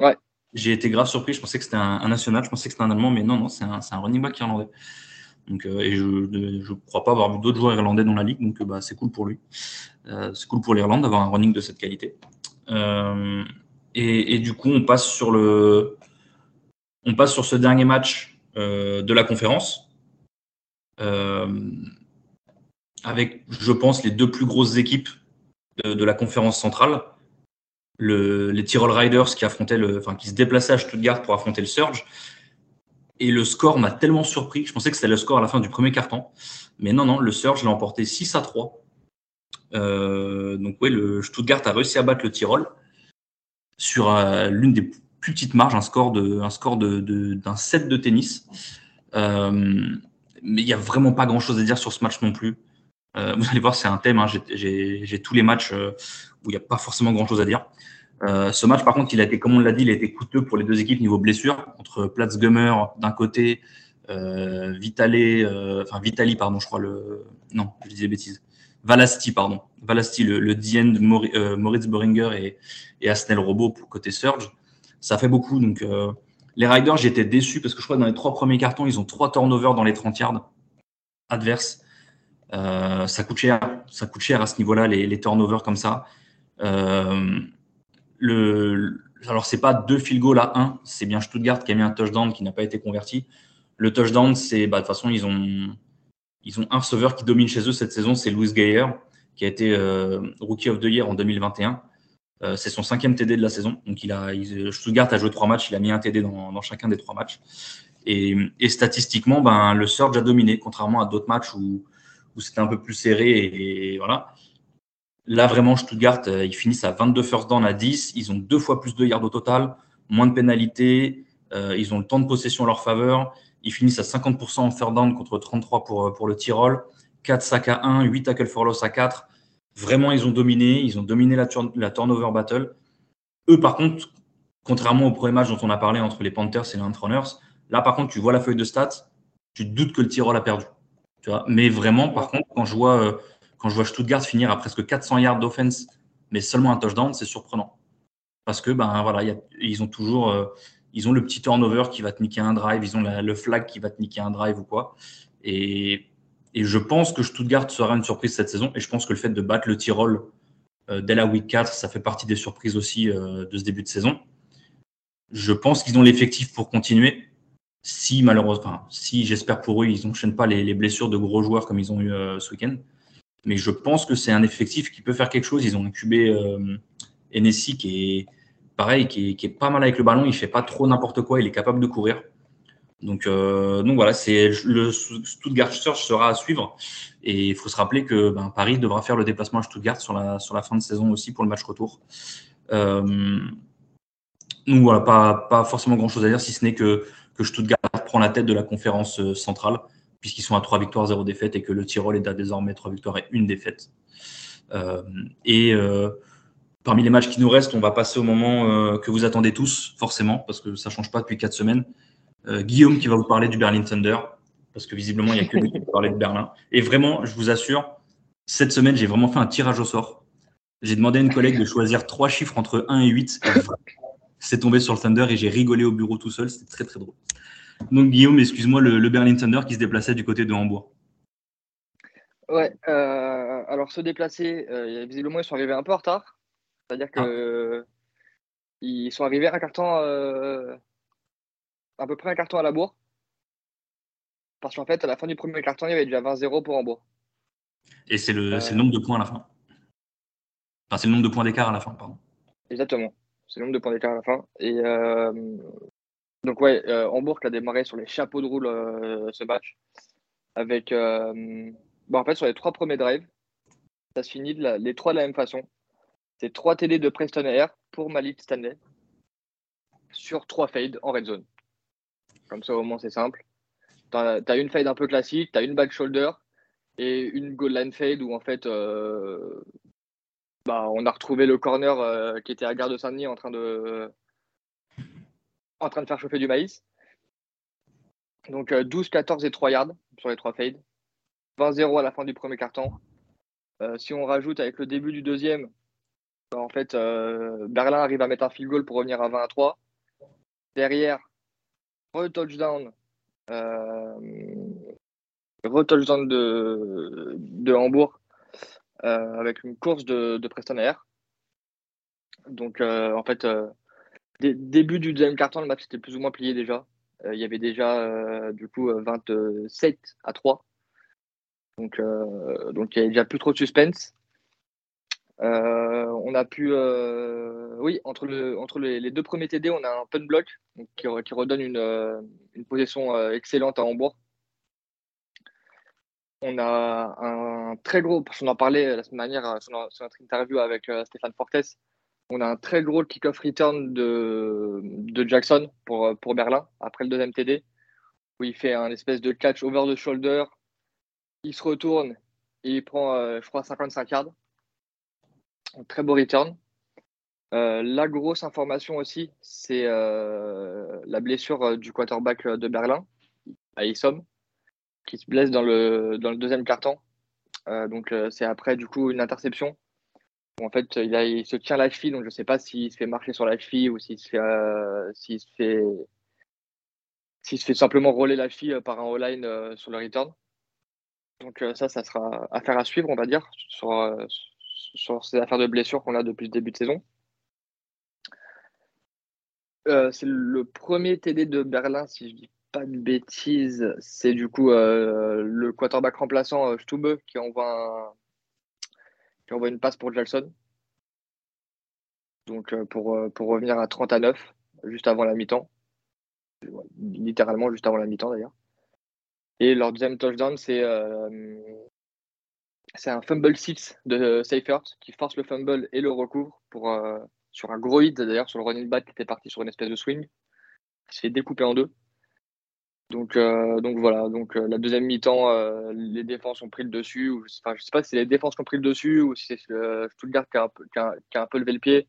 Ouais. J'ai été grave surpris, je pensais que c'était un, national, je pensais que c'était un allemand, mais non, non, c'est un, un, running back irlandais. Euh, et je ne crois pas avoir vu d'autres joueurs irlandais dans la ligue, donc bah, c'est cool pour lui. c'est cool pour l'Irlande d'avoir un running de cette qualité. Et, du coup, on passe sur le, on passe sur ce dernier match euh, de la conférence. Euh, avec, je pense, les deux plus grosses équipes de, la conférence centrale. les Tyrol Riders qui enfin, qui se déplaçaient à Stuttgart pour affronter le Surge. Et le score m'a tellement surpris. Je pensais que c'était le score à la fin du premier carton. Mais non, non, le Surge l'a emporté 6 à 3. Euh, donc, oui, le Stuttgart a réussi à battre le Tyrol sur l'une des plus petite marge, un score d'un set de tennis. Euh, mais il n'y a vraiment pas grand chose à dire sur ce match non plus. Euh, vous allez voir, c'est un thème. Hein. J'ai tous les matchs euh, où il n'y a pas forcément grand chose à dire. Ce match, par contre, il a été, comme on l'a dit, il a été coûteux pour les deux équipes niveau blessure, entre Platzgummer d'un côté, Vitali, enfin Vitali, pardon, je crois le, non, je disais bêtises, Valasti, pardon, Valasti, le, le DN de Moritz Boringer et, et Asnel Robot pour côté Surge ça fait beaucoup. Donc, euh, les Riders, j'étais déçu parce que je crois que dans les trois premiers cartons, ils ont trois turnovers dans les 30 yards. adverse. ça coûte cher, ça coûte cher à ce niveau-là, les, turnovers comme ça. Le, alors, c'est pas deux field goals à un, c'est bien Stuttgart qui a mis un touchdown qui n'a pas été converti. Le touchdown, c'est bah, de toute façon, ils ont, ils ont un receveur qui domine chez eux cette saison, c'est Louis Geyer, qui a été euh, Rookie of the Year en 2021. Euh, c'est son cinquième TD de la saison. Donc, il a, Stuttgart a joué trois matchs, il a mis un TD dans, chacun des trois matchs. Et, statistiquement, ben, le Surge a dominé, contrairement à d'autres matchs où, où c'était un peu plus serré. et voilà. Là, vraiment, Stuttgart, euh, ils finissent à 22 first down à 10. Ils ont deux fois plus de yards au total, moins de pénalités. Euh, ils ont le temps de possession en leur faveur. Ils finissent à 50% en third down contre 33 pour, euh, pour le Tyrol. 4 sacs à 1, 8 tackle for loss à 4. Vraiment, ils ont dominé. Ils ont dominé la, la turnover battle. Eux, par contre, contrairement au premier match dont on a parlé entre les Panthers et les Runners, là, par contre, tu vois la feuille de stats, tu te doutes que le Tyrol a perdu. Tu vois? Mais vraiment, par contre, quand je vois quand je vois Stuttgart finir à presque 400 yards d'offense, mais seulement un touchdown, c'est surprenant. Parce que ben voilà, ils ont toujours euh, ils ont le petit turnover qui va te niquer un drive, ils ont le flag qui va te niquer un drive ou quoi. Et, je pense que Stuttgart sera une surprise cette saison. Et je pense que le fait de battre le Tyrol euh, dès la week 4, ça fait partie des surprises aussi euh, de ce début de saison. Je pense qu'ils ont l'effectif pour continuer. Si malheureusement, si j'espère pour eux, ils n'enchaînent pas les, les, blessures de gros joueurs comme ils ont eu ce week-end. Mais je pense que c'est un effectif qui peut faire quelque chose. Ils ont incubé euh, Enessi qui est pareil, qui est, pas mal avec le ballon. Il fait pas trop n'importe quoi. Il est capable de courir. Donc, euh, voilà, c'est le Stuttgart Search sera à suivre. Et il faut se rappeler que ben, Paris devra faire le déplacement à Stuttgart sur la, sur la fin de saison aussi pour le match retour. Euh, donc voilà, pas, pas forcément grand chose à dire si ce n'est que, que Stuttgart prend la tête de la conférence euh, centrale puisqu'ils sont à 3 victoires, 0 défaites et que le Tyrol est à désormais 3 victoires et 1 défaite. Euh, et euh, parmi les matchs qui nous restent, on va passer au moment euh, que vous attendez tous, forcément, parce que ça ne change pas depuis 4 semaines. Guillaume qui va vous parler du Berlin Thunder, parce que visiblement, il n'y a que lui qui peut parler de Berlin. Et vraiment, je vous assure, cette semaine, j'ai vraiment fait un tirage au sort. J'ai demandé à une collègue de choisir trois chiffres entre 1 et 8. C'est tombé sur le Thunder et j'ai rigolé au bureau tout seul. C'était très, très drôle. Donc Guillaume, excuse-moi, le, Berlin Thunder qui se déplaçait du côté de Hambourg. Ouais, euh, alors se déplacer, euh, visiblement ils sont arrivés un peu en retard. C'est-à-dire que ah. ils sont arrivés un carton, euh, à peu près un carton à la bourre. Parce qu'en fait, à la fin du premier carton, il y avait déjà 20-0 pour Hambourg. Et c'est le, le, nombre de points à la fin. Enfin, c'est le nombre de points d'écart à la fin, pardon. Exactement. C'est le nombre de points d'écart à la fin. Et donc ouais, euh, Hambourg a démarré sur les chapeaux de roule euh, ce match. Avec, euh, en fait, sur les trois premiers drives, ça se finit les trois de la même façon. C'est trois TD de Preston Air pour Malik Stanley sur trois fades en red zone. Comme ça, au moins, c'est simple. Tu as, une fade un peu classique, tu as une back shoulder et une goal line fade où en fait, bah, on a retrouvé le corner qui était à Gare de Saint-Denis en train de en train de faire chauffer du maïs. Donc 12, euh, 14 et 3 yards sur les 3 fades. 20-0 à la fin du premier carton. Euh, si on rajoute avec le début du deuxième, bah, en fait, euh, Berlin arrive à mettre un field goal pour revenir à 20 à 3. Derrière, re-touchdown. re-touchdown de, de Hambourg avec une course de, de Preston Air. Donc, en fait, début du deuxième carton, le match était plus ou moins plié déjà. Euh, il y avait déjà euh, du coup 27 euh, à 3. Donc, donc il n'y avait déjà plus trop de suspense. on a pu, oui, entre, le, entre les, deux premiers TD, on a un pun block qui, redonne une, une position excellente à Hambourg. On a un très gros, parce qu'on en parlait la semaine dernière sur notre interview avec Stéphane Fortes, on a un très gros kick-off return de, Jackson pour, Berlin après le deuxième TD, où il fait un espèce de catch over the shoulder. Il se retourne et il prend, euh, je crois, 55 yards. Très beau return. Euh, la grosse information aussi, c'est euh, la blessure du quarterback de Berlin, à qui se blesse dans le, dans le deuxième carton. donc c'est après du coup une interception en fait, il, se tient la cheville, donc je ne sais pas s'il se fait marcher sur la cheville ou s'il se fait, euh, simplement rouler la cheville euh, par un all-line euh, sur le return. Donc ça, ça sera affaire à suivre, on va dire, sur, ces affaires de blessures qu'on a depuis le début de saison. c'est le premier TD de Berlin, si je dis pas de bêtises. C'est du coup le quarterback remplaçant Stube qui envoie, qui envoie une passe pour Jackson. Donc pour, pour revenir à 30 à 9, juste avant la mi-temps. Littéralement juste avant la mi-temps d'ailleurs. Et leur deuxième touchdown, c'est euh, un fumble six de Seifert qui force le fumble et le recouvre pour, euh, sur un gros hit d'ailleurs sur le running back qui était parti sur une espèce de swing. Il s'est découpé en deux. Donc, euh, donc voilà, donc la deuxième mi-temps, les défenses ont pris le dessus. Enfin, je ne sais pas si c'est les défenses qui ont pris le dessus ou si c'est Stuttgart qui a, un peu, levé le pied.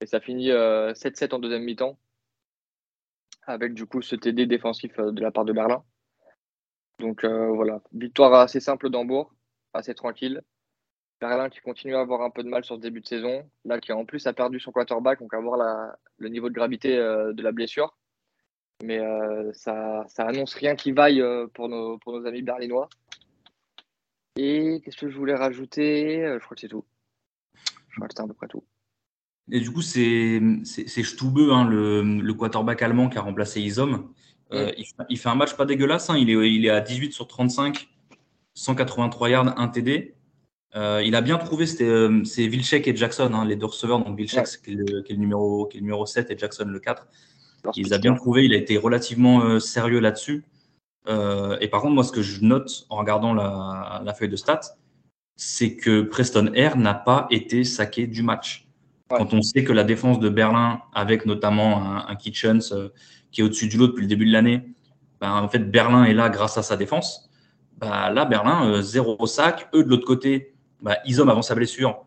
Et ça finit 7-7 en deuxième mi-temps avec du coup ce TD défensif de la part de Berlin. Donc euh, voilà, victoire assez simple d'Hambourg, assez tranquille. Berlin qui continue à avoir un peu de mal sur ce début de saison, là qui en plus a perdu son quarterback, donc à voir le niveau de gravité euh, de la blessure. Mais euh, ça, ça annonce rien qui vaille pour, nos, pour nos amis berlinois. Et qu'est-ce que je voulais rajouter? Je crois que c'est tout. Je crois que c'est à peu près tout. Et du coup, c'est Stube, hein, le, le, quarterback allemand qui a remplacé Isom. Euh, il, fait un match pas dégueulasse. Hein. Il, est, il, est, à 18 sur 35, 183 yards, 1 TD. Euh, il a bien trouvé, c'est euh, Vilchek et Jackson, hein, les deux receveurs. Donc Vilchek, qui, est le, numéro, qui est le numéro 7, et Jackson, le 4. Il a bien trouvé, il a été relativement sérieux là-dessus. et par contre, moi, ce que je note en regardant la, la feuille de stats, c'est que Preston Air n'a pas été saqué du match. Quand on sait que la défense de Berlin, avec notamment un, un Kitchens, qui est au-dessus du lot depuis le début de l'année, ben, en fait, Berlin est là grâce à sa défense. Ben, là, Berlin, euh, zéro sac. Eux, de l'autre côté, ben, Isom, avant sa blessure,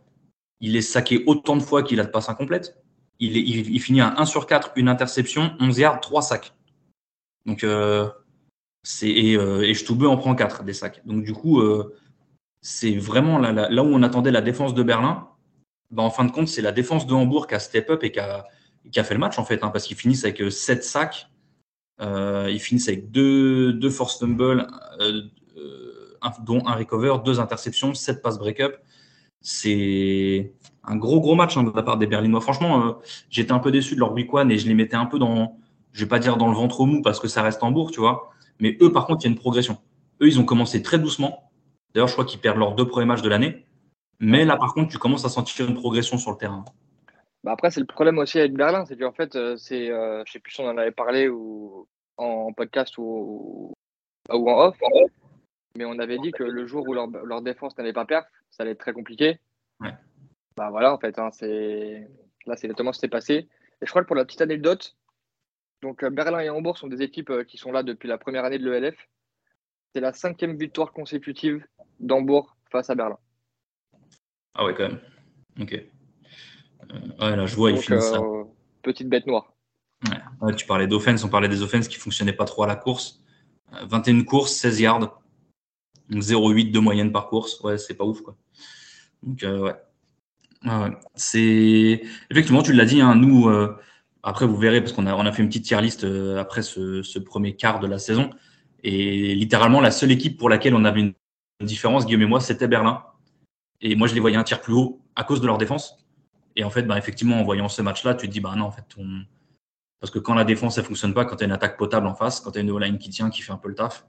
il est saqué autant de fois qu'il a de passes incomplètes. Il, est, il, finit à 1 sur 4, une interception, 11 yards, 3 sacs. Donc, euh, et, euh, et en prend 4 des sacs. Donc, du coup, euh, c'est vraiment là, où on attendait la défense de Berlin. Ben, en fin de compte, c'est la défense de Hambourg qui a step up et qui a, qui a fait le match en fait, hein, parce qu'ils finissent avec 7 euh, sacs, euh, ils finissent avec 2 deux, force fumbles, dont un recover, 2 interceptions, 7 passes break-up. C'est un gros gros match hein, de la part des Berlinois. Franchement, j'étais un peu déçu de leur week one et je les mettais un peu dans, je vais pas dire dans le ventre mou parce que ça reste en bourg, tu vois. Mais eux, par contre, il y a une progression. Eux, ils ont commencé très doucement. D'ailleurs, je crois qu'ils perdent leurs deux premiers matchs de l'année. Mais là, par contre, tu commences à sentir une progression sur le terrain. Bah après, c'est le problème aussi avec Berlin, c'est qu'en fait, euh, c'est, euh, je sais plus si on en avait parlé ou en podcast ou en off, mais on avait dit que le jour où leur, leur défense n'allait pas perdre, ça allait être très compliqué. Ouais. Bah voilà, en fait, hein, c'est là, c'est exactement ce qui s'est passé. Et je crois que pour la petite anecdote, donc euh, Berlin et Hambourg sont des équipes qui sont là depuis la première année de l'ELF. C'est la cinquième victoire consécutive d'Hambourg face à Berlin. Ah ouais, quand même. Ok. Ouais, là, je vois, ils finissent ça. Euh, petite bête noire. Ouais. tu parlais d'offense, on parlait des offenses qui fonctionnaient pas trop à la course. 21 euh, courses, 16 yards. 0,8 de moyenne par course. Ouais, c'est pas ouf, quoi. Donc, euh, ouais. ouais. C'est effectivement, tu l'as dit, hein, nous, après vous verrez parce qu'on a, a fait une petite tier list après ce, premier quart de la saison et littéralement la seule équipe pour laquelle on avait une différence, Guillaume et moi, c'était Berlin. Et moi, je les voyais un tiers plus haut à cause de leur défense. Et en fait, bah, effectivement, en voyant ce match-là, tu te dis, bah non, en fait, on... parce que quand la défense, elle fonctionne pas, quand tu as une attaque potable en face, quand tu as une O-line qui tient, qui fait un peu le taf,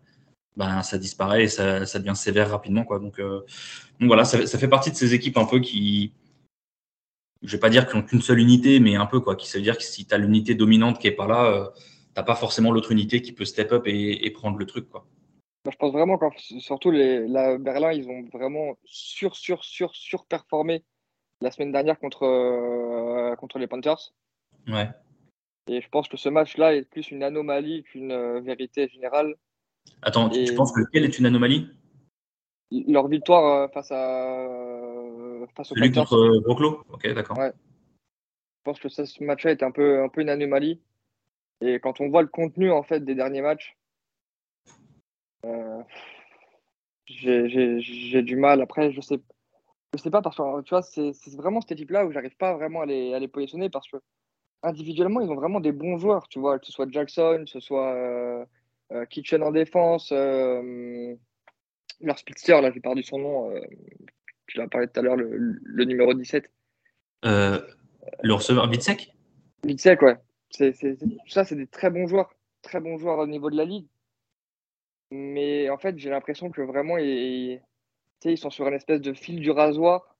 bah, ça disparaît et ça, ça devient sévère rapidement. Quoi. Donc, euh... Donc voilà, ça, ça, fait partie de ces équipes un peu qui, je vais pas dire qu'ils n'ont qu'une seule unité, mais un peu quoi, qui ça veut dire que si tu as l'unité dominante qui est pas là, euh, t'as pas forcément l'autre unité qui peut step up et, et prendre le truc. Quoi. je pense vraiment que surtout les, la Berlin, ils ont vraiment sur, sur, sur, surperformé la semaine dernière contre, euh, contre les Panthers. Ouais. Et je pense que ce match-là est plus une anomalie qu'une euh, vérité générale. Attends, tu penses que lequel est une anomalie? Leur victoire euh, face à face Celui contre Broclo Ok, d'accord. Ouais. Je pense que ce match-là est un peu, un peu une anomalie. Et quand on voit le contenu en fait des derniers matchs, j'ai du mal. Après, je sais, je sais pas, parce que tu vois, c'est vraiment cette équipe-là où j'arrive pas vraiment à les, à les positionner parce que individuellement, ils ont vraiment des bons joueurs, tu vois, que ce soit Jackson, que ce soit euh, euh, Kitchen en défense, euh, leur speedster, là, j'ai perdu son nom. Euh, tu l'as parlé tout à l'heure, le, numéro 17. Euh, le receveur Vitsek Vitsek, ouais. C'est, ça, c'est des très bons joueurs. Très bons joueurs au niveau de la ligue. Mais en fait, j'ai l'impression que vraiment, ils, ils sont sur une espèce de fil du rasoir.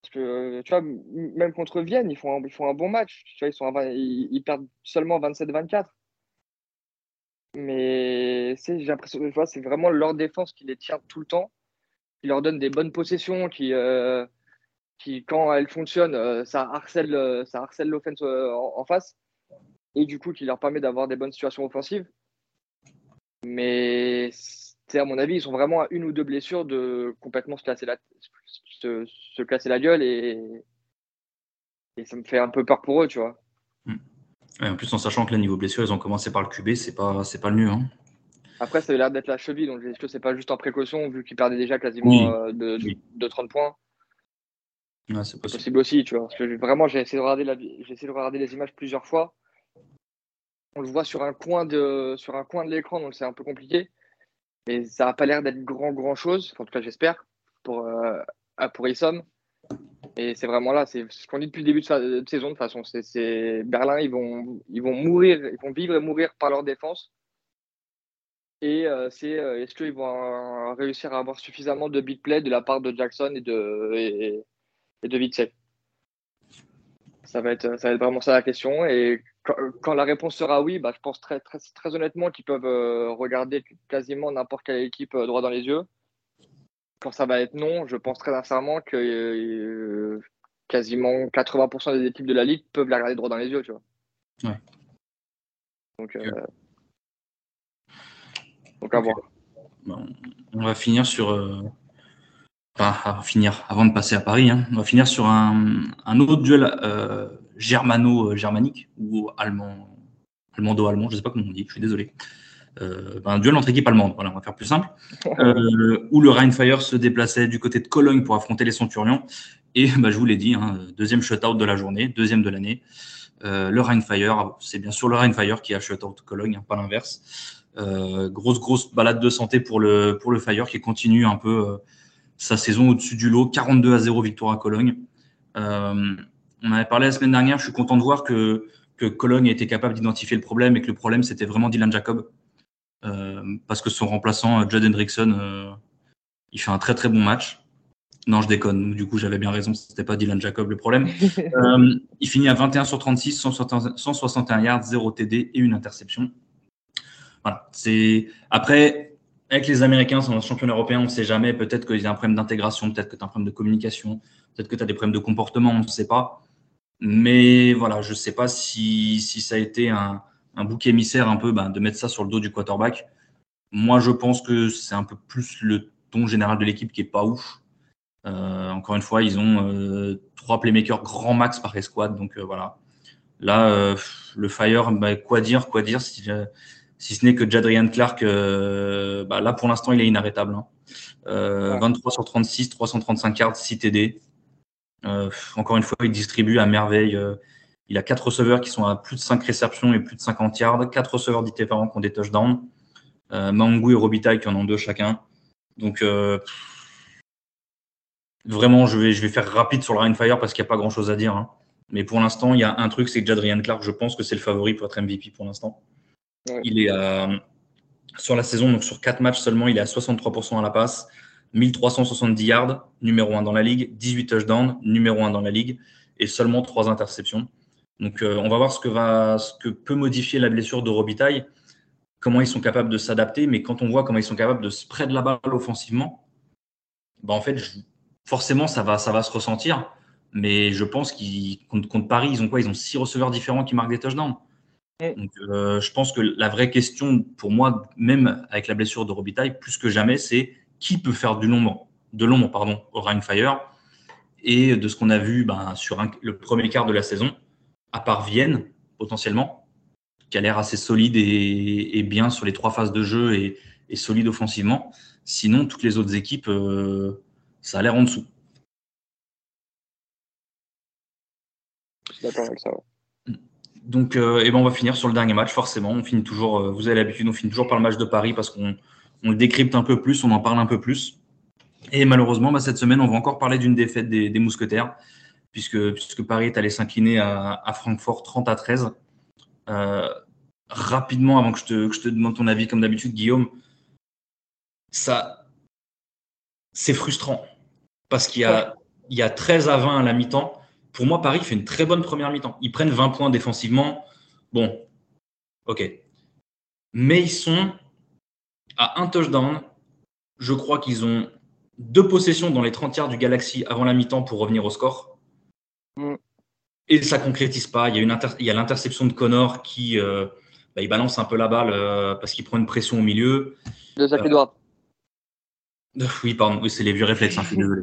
Parce que, tu vois, même contre Vienne, ils font un, ils font un bon match. Tu vois, ils, sont ils, perdent seulement 27-24. Mais j'ai l'impression que c'est vraiment leur défense qui les tient tout le temps, qui leur donne des bonnes possessions, qui, euh, quand elles fonctionnent, euh, ça harcèle, euh, ça harcèle l'offense en, face, et du coup qui leur permet d'avoir des bonnes situations offensives. Mais à mon avis, ils sont vraiment à une ou deux blessures de complètement se casser la, se, la gueule et, et ça me fait un peu peur pour eux, tu vois. En plus, en sachant que le niveau blessure, ils ont commencé par le QB, c'est pas, c'est pas le mieux. Hein. Après, ça avait l'air d'être la cheville, donc est-ce que c'est pas juste en précaution, vu qu'ils perdaient déjà quasiment euh, de, 30 points? C'est possible. aussi, tu vois. Parce que vraiment, j'ai essayé, de regarder j'ai essayé de regarder les images plusieurs fois. On le voit sur un coin de, sur un coin de l'écran, donc c'est un peu compliqué. Mais ça n'a pas l'air d'être grand, grand chose. en tout cas, j'espère, pour, euh, pour Isom. Et c'est vraiment là, c'est ce qu'on dit depuis le début de, saison de toute façon. C'est Berlin, ils vont, ils vont mourir, ils vont vivre et mourir par leur défense. Et euh, c'est euh, est-ce qu'ils vont euh, réussir à avoir suffisamment de big play de la part de Jackson et de et, de ça va être ça va être vraiment ça la question. Et quand, la réponse sera oui, bah, je pense très très, très honnêtement qu'ils peuvent regarder quasiment n'importe quelle équipe droit dans les yeux quand ça va être non, je pense très sincèrement que euh, quasiment 80% des équipes de la ligue peuvent la regarder droit dans les yeux, tu vois. Ouais. Donc, euh, donc à voir. on va finir sur. Euh, enfin, finir, avant de passer à Paris, hein, on va finir sur un, un autre duel germano-germanique ou allemand, allemand-allemand, je ne sais pas comment on dit, je suis désolé. Euh, un duel entre équipes allemandes, voilà, on va faire plus simple, euh, où le Rheinfire se déplaçait du côté de Cologne pour affronter les Centurions. Et bah, je vous l'ai dit, hein, deuxième shutout de la journée, deuxième de l'année. Euh, le Rheinfire, c'est bien sûr le Rheinfire qui a shutout Cologne, hein, pas l'inverse. grosse, grosse balade de santé pour le, pour le Fire qui continue un peu sa saison au-dessus du lot. 42 à 0 victoire à Cologne. on avait parlé la semaine dernière, je suis content de voir que, que Cologne a été capable d'identifier le problème et que le problème c'était vraiment Dylan Jacob. Euh, parce que son remplaçant, euh, Judd Hendrickson, euh, il fait un très très bon match. Non, je déconne. Du coup, j'avais bien raison. C'était pas Dylan Jacob le problème. il finit à 21 sur 36, 161 yards, 0 TD et une interception. Voilà. C'est après avec les Américains, sont championnat européen, on ne sait jamais. Peut-être qu'il y a un problème d'intégration, peut-être que tu as un problème de communication, peut-être que tu as des problèmes de comportement, on ne sait pas. Mais voilà, je ne sais pas si, si ça a été un, un bouc émissaire un peu, ben, de mettre ça sur le dos du quarterback. Moi, je pense que c'est un peu plus le ton général de l'équipe qui est pas ouf. Euh, encore une fois, ils ont euh, trois playmakers grand max par escouade, donc euh, voilà. Là, le Fire, bah, quoi dire, quoi dire, si, si ce n'est que Jadrian Clark, bah, là pour l'instant, il est inarrêtable. 23 hein. sur 36, 335 yards, 6 TD. encore une fois, il distribue à merveille. Il a quatre receveurs qui sont à plus de 5 réceptions et plus de 50 yards, quatre receveurs différents qui ont des touchdowns. Euh, Mangou et Robitaille qui en ont deux chacun. Donc, euh, vraiment, je vais, je vais faire rapide sur le Rainfire parce qu'il n'y a pas grand chose à dire. Hein. Mais pour l'instant, il y a un truc, c'est que Jadrian Clark, je pense que c'est le favori pour être MVP pour l'instant. Il est sur la saison, donc sur 4 matchs seulement, il est à 63% à la passe, 1370 yards, numéro 1 dans la ligue, 18 touchdowns, numéro 1 dans la ligue, et seulement 3 interceptions. Donc, euh, on va voir ce que, va, ce que peut modifier la blessure de Robitaille, comment ils sont capables de s'adapter. Mais quand on voit comment ils sont capables de spread la balle offensivement, bah en fait, forcément, ça va, ça va se ressentir. Mais je pense qu'ils contre, Paris, ils ont quoi? Ils ont six receveurs différents qui marquent des touchdowns. Donc, euh, je pense que la vraie question pour moi, même avec la blessure de Robitaille, plus que jamais, c'est qui peut faire du nombre, de l'ombre pardon, au Fire. Et de ce qu'on a vu ben, sur le premier quart de la saison, à part Vienne, potentiellement, qui a l'air assez solide et, bien sur les trois phases de jeu et, solide offensivement. Sinon, toutes les autres équipes, euh, ça a l'air en dessous. Je suis d'accord avec ça. Donc, euh, eh ben, on va finir sur le dernier match, forcément. On finit toujours, euh, vous avez l'habitude, on finit toujours par le match de Paris parce qu'on on le décrypte un peu plus, on en parle un peu plus. Et malheureusement, bah, cette semaine, on va encore parler d'une défaite des, Mousquetaires, puisque, puisque Paris est allé s'incliner à, Francfort 30 à 13. Euh, rapidement, avant que je, te, te demande ton avis, comme d'habitude, Guillaume, ça, c'est frustrant parce qu'il y, a, il y a 13 à 20 à la mi-temps. Pour moi, Paris fait une très bonne première mi-temps. Ils prennent 20 points défensivement. Bon, ok. Mais ils sont à un touchdown. Je crois qu'ils ont deux possessions dans les 30 yards du Galaxy avant la mi-temps pour revenir au score. Mm. Et ça concrétise pas. Il y a, il y a l'interception de Connor qui euh, bah, il balance un peu la balle euh, parce qu'il prend une pression au milieu. De Zach Edwards. Euh, oui, pardon. Oui, c'est les vieux réflexes. Hein, je suis désolé.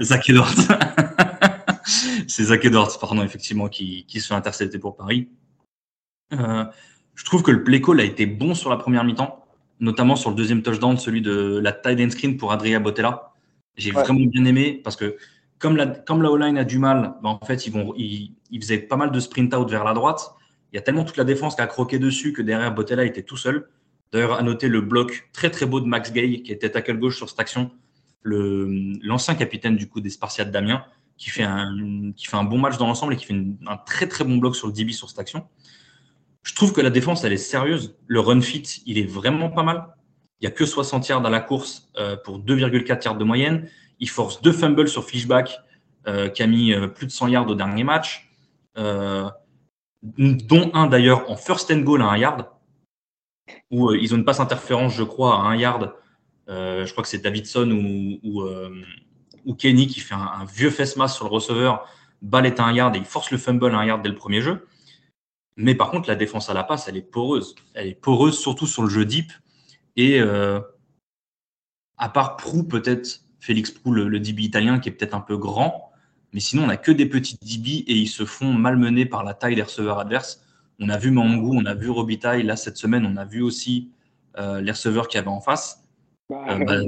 Zach Edwards. c'est Zach Edwards, pardon, effectivement, qui, qui se fait intercepter pour Paris. je trouve que le play call a été bon sur la première mi-temps notamment sur le deuxième touchdown, celui de la tight end screen pour Adria Botella. J'ai vraiment bien aimé parce que comme la, comme O-line a du mal, ben, en fait, ils, vont, faisaient pas mal de sprint out vers la droite. Il y a tellement toute la défense qui a croqué dessus que derrière Botella était tout seul. D'ailleurs, à noter le bloc très très beau de Max Gay qui était tackle gauche sur cette action, l'ancien capitaine du coup des Spartiates d'Amiens, qui fait un, bon match dans l'ensemble et qui fait un très très bon bloc sur le DB sur cette action. Je trouve que la défense, elle est sérieuse. Le run fit, il est vraiment pas mal. Il n'y a que 60 yards dans la course euh, pour 2,4 yards de moyenne. Il force deux fumbles sur Fishback, euh, qui a mis euh, plus de 100 yards au dernier match, dont un d'ailleurs en first and goal à un yard, où ils ont une passe interférence, je crois, à un yard. je crois que c'est Davidson ou, ou, Kenny qui fait un, vieux face mass sur le receveur. Balle est à un yard et il force le fumble à un yard dès le premier jeu. Mais par contre, la défense à la passe, elle est poreuse. Elle est poreuse surtout sur le jeu deep. Et euh, à part Prou, peut-être Félix Prou, le, DB italien, qui est peut-être un peu grand. Mais sinon, on n'a que des petits DB et ils se font malmener par la taille des receveurs adverses. On a vu Mangou, on a vu Robitaille. Là, cette semaine, on a vu aussi euh, les receveurs qu'il y avait en face. Bah, euh, bah,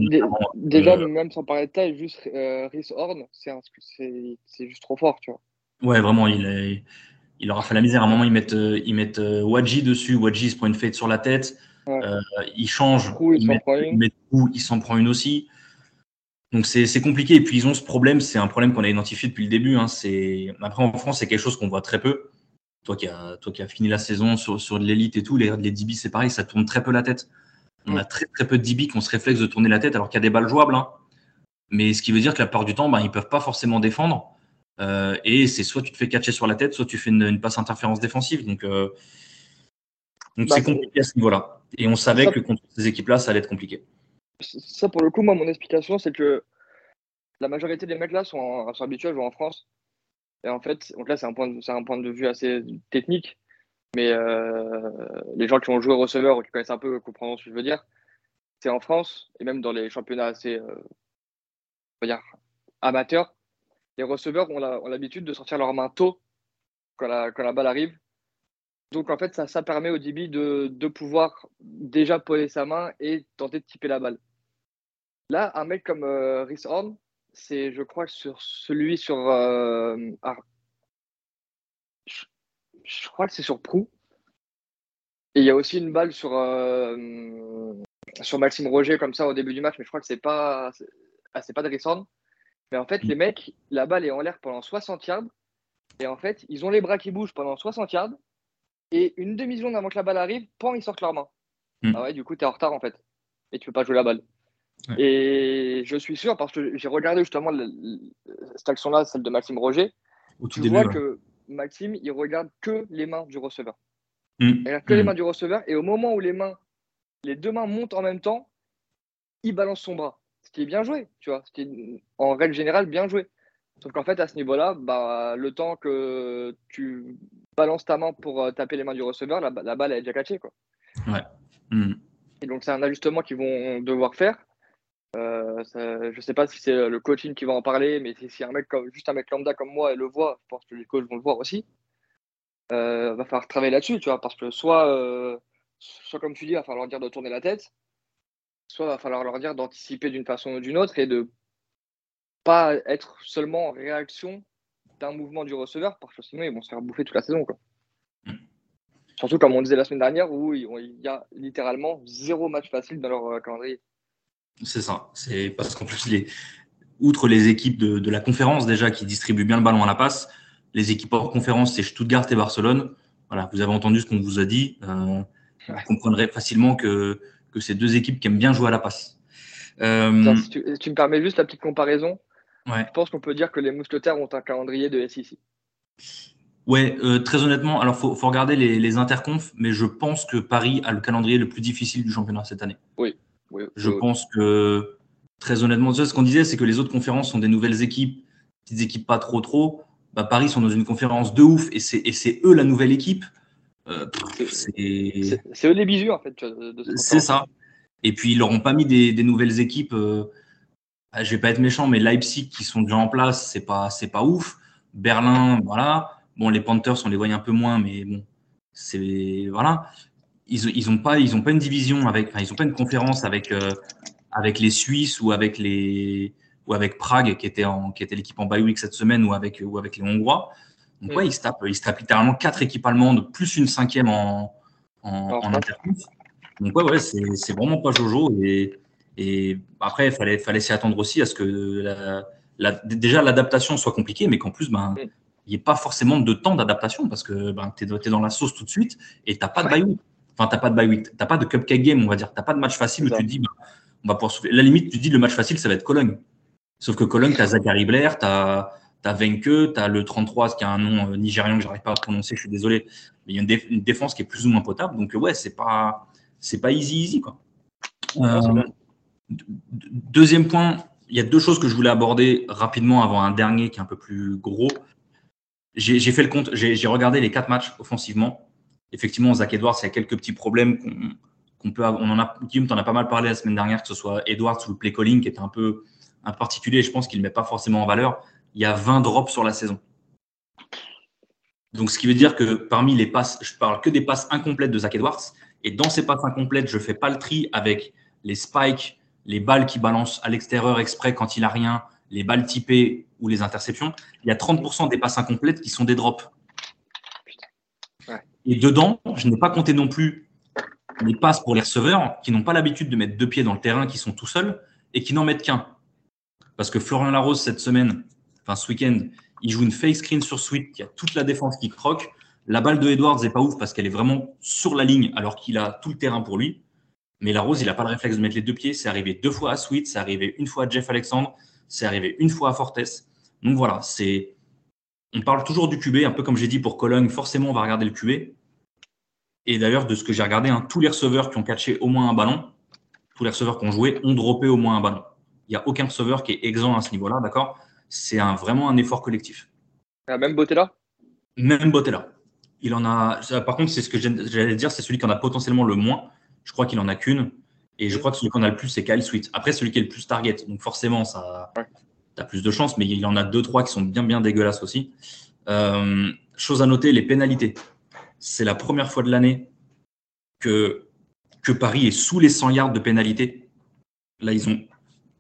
déjà, même sans parler de taille, juste Rhys Horn, c'est juste trop fort, tu vois. Ouais, vraiment, il est il leur a fait la misère. À un moment, ils mettent, euh, ils mettent euh, Wadji dessus. Wadji se prend une fête sur la tête. Euh, il change. il, met, il s'en prend une aussi. Donc c'est compliqué. Et puis ils ont ce problème. C'est un problème qu'on a identifié depuis le début. Hein. Après, en France, c'est quelque chose qu'on voit très peu. Toi qui as, toi qui as fini la saison sur, sur l'élite et tout, les, les DB, c'est pareil, ça tourne très peu la tête. On a très très peu de DB qui ont ce réflexe de tourner la tête alors qu'il y a des balles jouables. Hein. Mais ce qui veut dire que la plupart du temps, ben, ils ne peuvent pas forcément défendre. Euh, et c'est soit tu te fais catcher sur la tête, soit tu fais une, passe interférence défensive. Donc, euh, donc c'est bah, compliqué à ce niveau-là. Et on savait que contre ces équipes-là, ça allait être compliqué. Ça, pour le coup, moi, mon explication, c'est que la majorité des mecs là sont, habitués à jouer en France. Et en fait, donc là, c'est un, point de, un point de vue assez technique. Mais euh, les gens qui ont joué receveur ou qui connaissent un peu comprendront ce que je veux dire. C'est en France, et même dans les championnats assez dire, amateurs, les receveurs ont l'habitude de sortir leur main tôt quand la, balle arrive. Donc en fait, ça, permet au DB de, pouvoir déjà poser sa main et tenter de tiper la balle. Là, un mec comme euh, Rhys Horn, c'est, je crois, sur celui sur. Euh, ah, je, crois que c'est sur Prou. Et il y a aussi une balle sur, euh, sur Maxime Roger comme ça au début du match, mais je crois que c'est pas, ah, c'est pas de Rhys Horn. Mais en fait, les mecs, la balle est en l'air pendant 60 yards. Et en fait, ils ont les bras qui bougent pendant 60 yards. Et une demi-seconde avant que la balle arrive, pan, ils sortent leurs mains. Hmm. Ah ouais, du coup, tu es en retard en fait. Et tu peux pas jouer la balle. Et je suis sûr, parce que j'ai regardé justement cette action-là, celle de Maxime Roger. tu vois que Maxime, il regarde que les mains du receveur. Hmm. Il regarde que les hmm. mains du receveur. Et au moment où les mains, les deux mains montent en même temps, il balance son bras ce qui est bien joué, tu vois, ce qui est en règle générale bien joué. Sauf qu'en fait, à ce niveau-là, bah, le temps que tu balances ta main pour euh, taper les mains du receveur, la, balle est déjà catchée. Quoi. Ouais. Hmm. Et donc, c'est un ajustement qu'ils vont devoir faire. Euh, je ne sais pas si c'est le coaching qui va en parler, mais si un mec comme, juste un mec lambda comme moi le voit, je pense que les coachs vont le voir aussi. Euh, va falloir travailler là-dessus, tu vois, parce que soit, euh, soit comme tu dis, il va falloir dire de tourner la tête, soit il va falloir leur dire d'anticiper d'une façon ou d'une autre et de pas être seulement en réaction d'un mouvement du receveur, parce que sinon ils vont se faire bouffer toute la saison. Quoi. Surtout comme on disait la semaine dernière, où il y a littéralement zéro match facile dans leur calendrier. C'est ça. C'est parce qu'en plus, les, outre les équipes de, la conférence déjà qui distribuent bien le ballon à la passe, les équipes hors conférence, c'est Stuttgart et Barcelone. Voilà, vous avez entendu ce qu'on vous a dit. Euh, vous comprendrez facilement que, que c'est deux équipes qui aiment bien jouer à la passe. Euh, si tu, me permets juste la petite comparaison, je pense qu'on peut dire que les Mousquetaires ont un calendrier de SEC. Ouais, euh, très honnêtement, alors faut, faut regarder les, les interconfs, mais je pense que Paris a le calendrier le plus difficile du championnat cette année. Oui. je pense que très honnêtement, ce qu'on disait, c'est que les autres conférences sont des nouvelles équipes, petites équipes pas trop trop. Bah, Paris sont dans une conférence de ouf et c'est eux la nouvelle équipe. Euh, c'est eux les bisous en fait. C'est ça. Et puis ils n'auront pas mis des, nouvelles équipes. Euh, je vais pas être méchant, mais Leipzig qui sont déjà en place, c'est pas c'est pas ouf. Berlin, voilà. Bon, les Panthers, on les voit un peu moins, mais bon, c'est voilà. Ils, ils ont pas ils ont pas une division avec, enfin, ils ont pas une conférence avec euh, avec les Suisses ou avec les ou avec Prague qui était en qui était l'équipe en bye week cette semaine ou avec ou avec les Hongrois. Donc ouais, ils se tapent ils se tapent littéralement quatre équipes allemandes plus une cinquième en en, en Donc ouais ouais c'est c'est vraiment pas Jojo et et après il fallait fallait s'y attendre aussi à ce que la, la, déjà l'adaptation soit compliquée mais qu'en plus ben il n'y ait pas forcément de temps d'adaptation parce que ben, tu es, dans la sauce tout de suite et tu n'as pas de bye week. Enfin, tu n'as pas de bye week. Tu n'as pas de cupcake game, on va dire. Tu n'as pas de match facile où tu te dis, ben, on va pouvoir souffler. La limite, tu dis le match facile, ça va être Cologne. Sauf que Cologne, tu as Zachary Blair, tu as, as Venke, tu as le 33, qui a un nom euh, nigérian que j'arrive pas à prononcer, je suis désolé. Mais il y a une, défense qui est plus ou moins potable. Donc, ouais, c'est pas, c'est pas easy, easy. Quoi. Euh, deuxième point, il y a deux choses que je voulais aborder rapidement avant un dernier qui est un peu plus gros. J'ai fait le compte, j'ai regardé les quatre matchs offensivement. Effectivement, Zach Edwards, il y a quelques petits problèmes qu'on peut On en a, Guillaume, en as pas mal parlé la semaine dernière, que ce soit Edwards ou le play calling, qui est un peu un particulier. Je pense qu'il ne met pas forcément en valeur. Il y a 20 drops sur la saison. Donc, ce qui veut dire que parmi les passes, je parle que des passes incomplètes de Zach Edwards. Et dans ces passes incomplètes, je ne fais pas le tri avec les spikes, les balles qui balancent à l'extérieur exprès quand il a rien, les balles typées ou les interceptions. Il y a 30% des passes incomplètes qui sont des drops. Et dedans, je n'ai pas compté non plus les passes pour les receveurs qui n'ont pas l'habitude de mettre deux pieds dans le terrain, qui sont tout seuls et qui n'en mettent qu'un. Parce que Florian Larose, cette semaine, enfin ce week-end, il joue une fake screen sur Sweet, il y a toute la défense qui croque. La balle de Edwards n'est pas ouf parce qu'elle est vraiment sur la ligne alors qu'il a tout le terrain pour lui. Mais Larose, il n'a pas le réflexe de mettre les deux pieds. C'est arrivé deux fois à Sweet, c'est arrivé une fois à Jeff Alexandre, c'est arrivé une fois à Fortes. Donc voilà, c'est. On parle toujours du QB, un peu comme j'ai dit pour Cologne, forcément on va regarder le QB. Et d'ailleurs, de ce que j'ai regardé, hein, tous les receveurs qui ont catché au moins un ballon, tous les receveurs qui ont joué, ont droppé au moins un ballon. Il n'y a aucun receveur qui est exempt à ce niveau-là, d'accord? C'est un, vraiment un effort collectif. Ah, même Botella? Même Botella. Il en a. Par contre, c'est ce que j'allais dire, c'est celui qui en a potentiellement le moins. Je crois qu'il en a qu'une. Et je crois que celui qui en a le plus, c'est Kyle Sweet. Après, celui qui est le plus target. Donc forcément, ça, tu as plus de chance, mais il y en a deux, trois qui sont bien, bien dégueulasses aussi. Euh, chose à noter, les pénalités. C'est la première fois de l'année que, que Paris est sous les 100 yards de pénalité. Là, ils ont,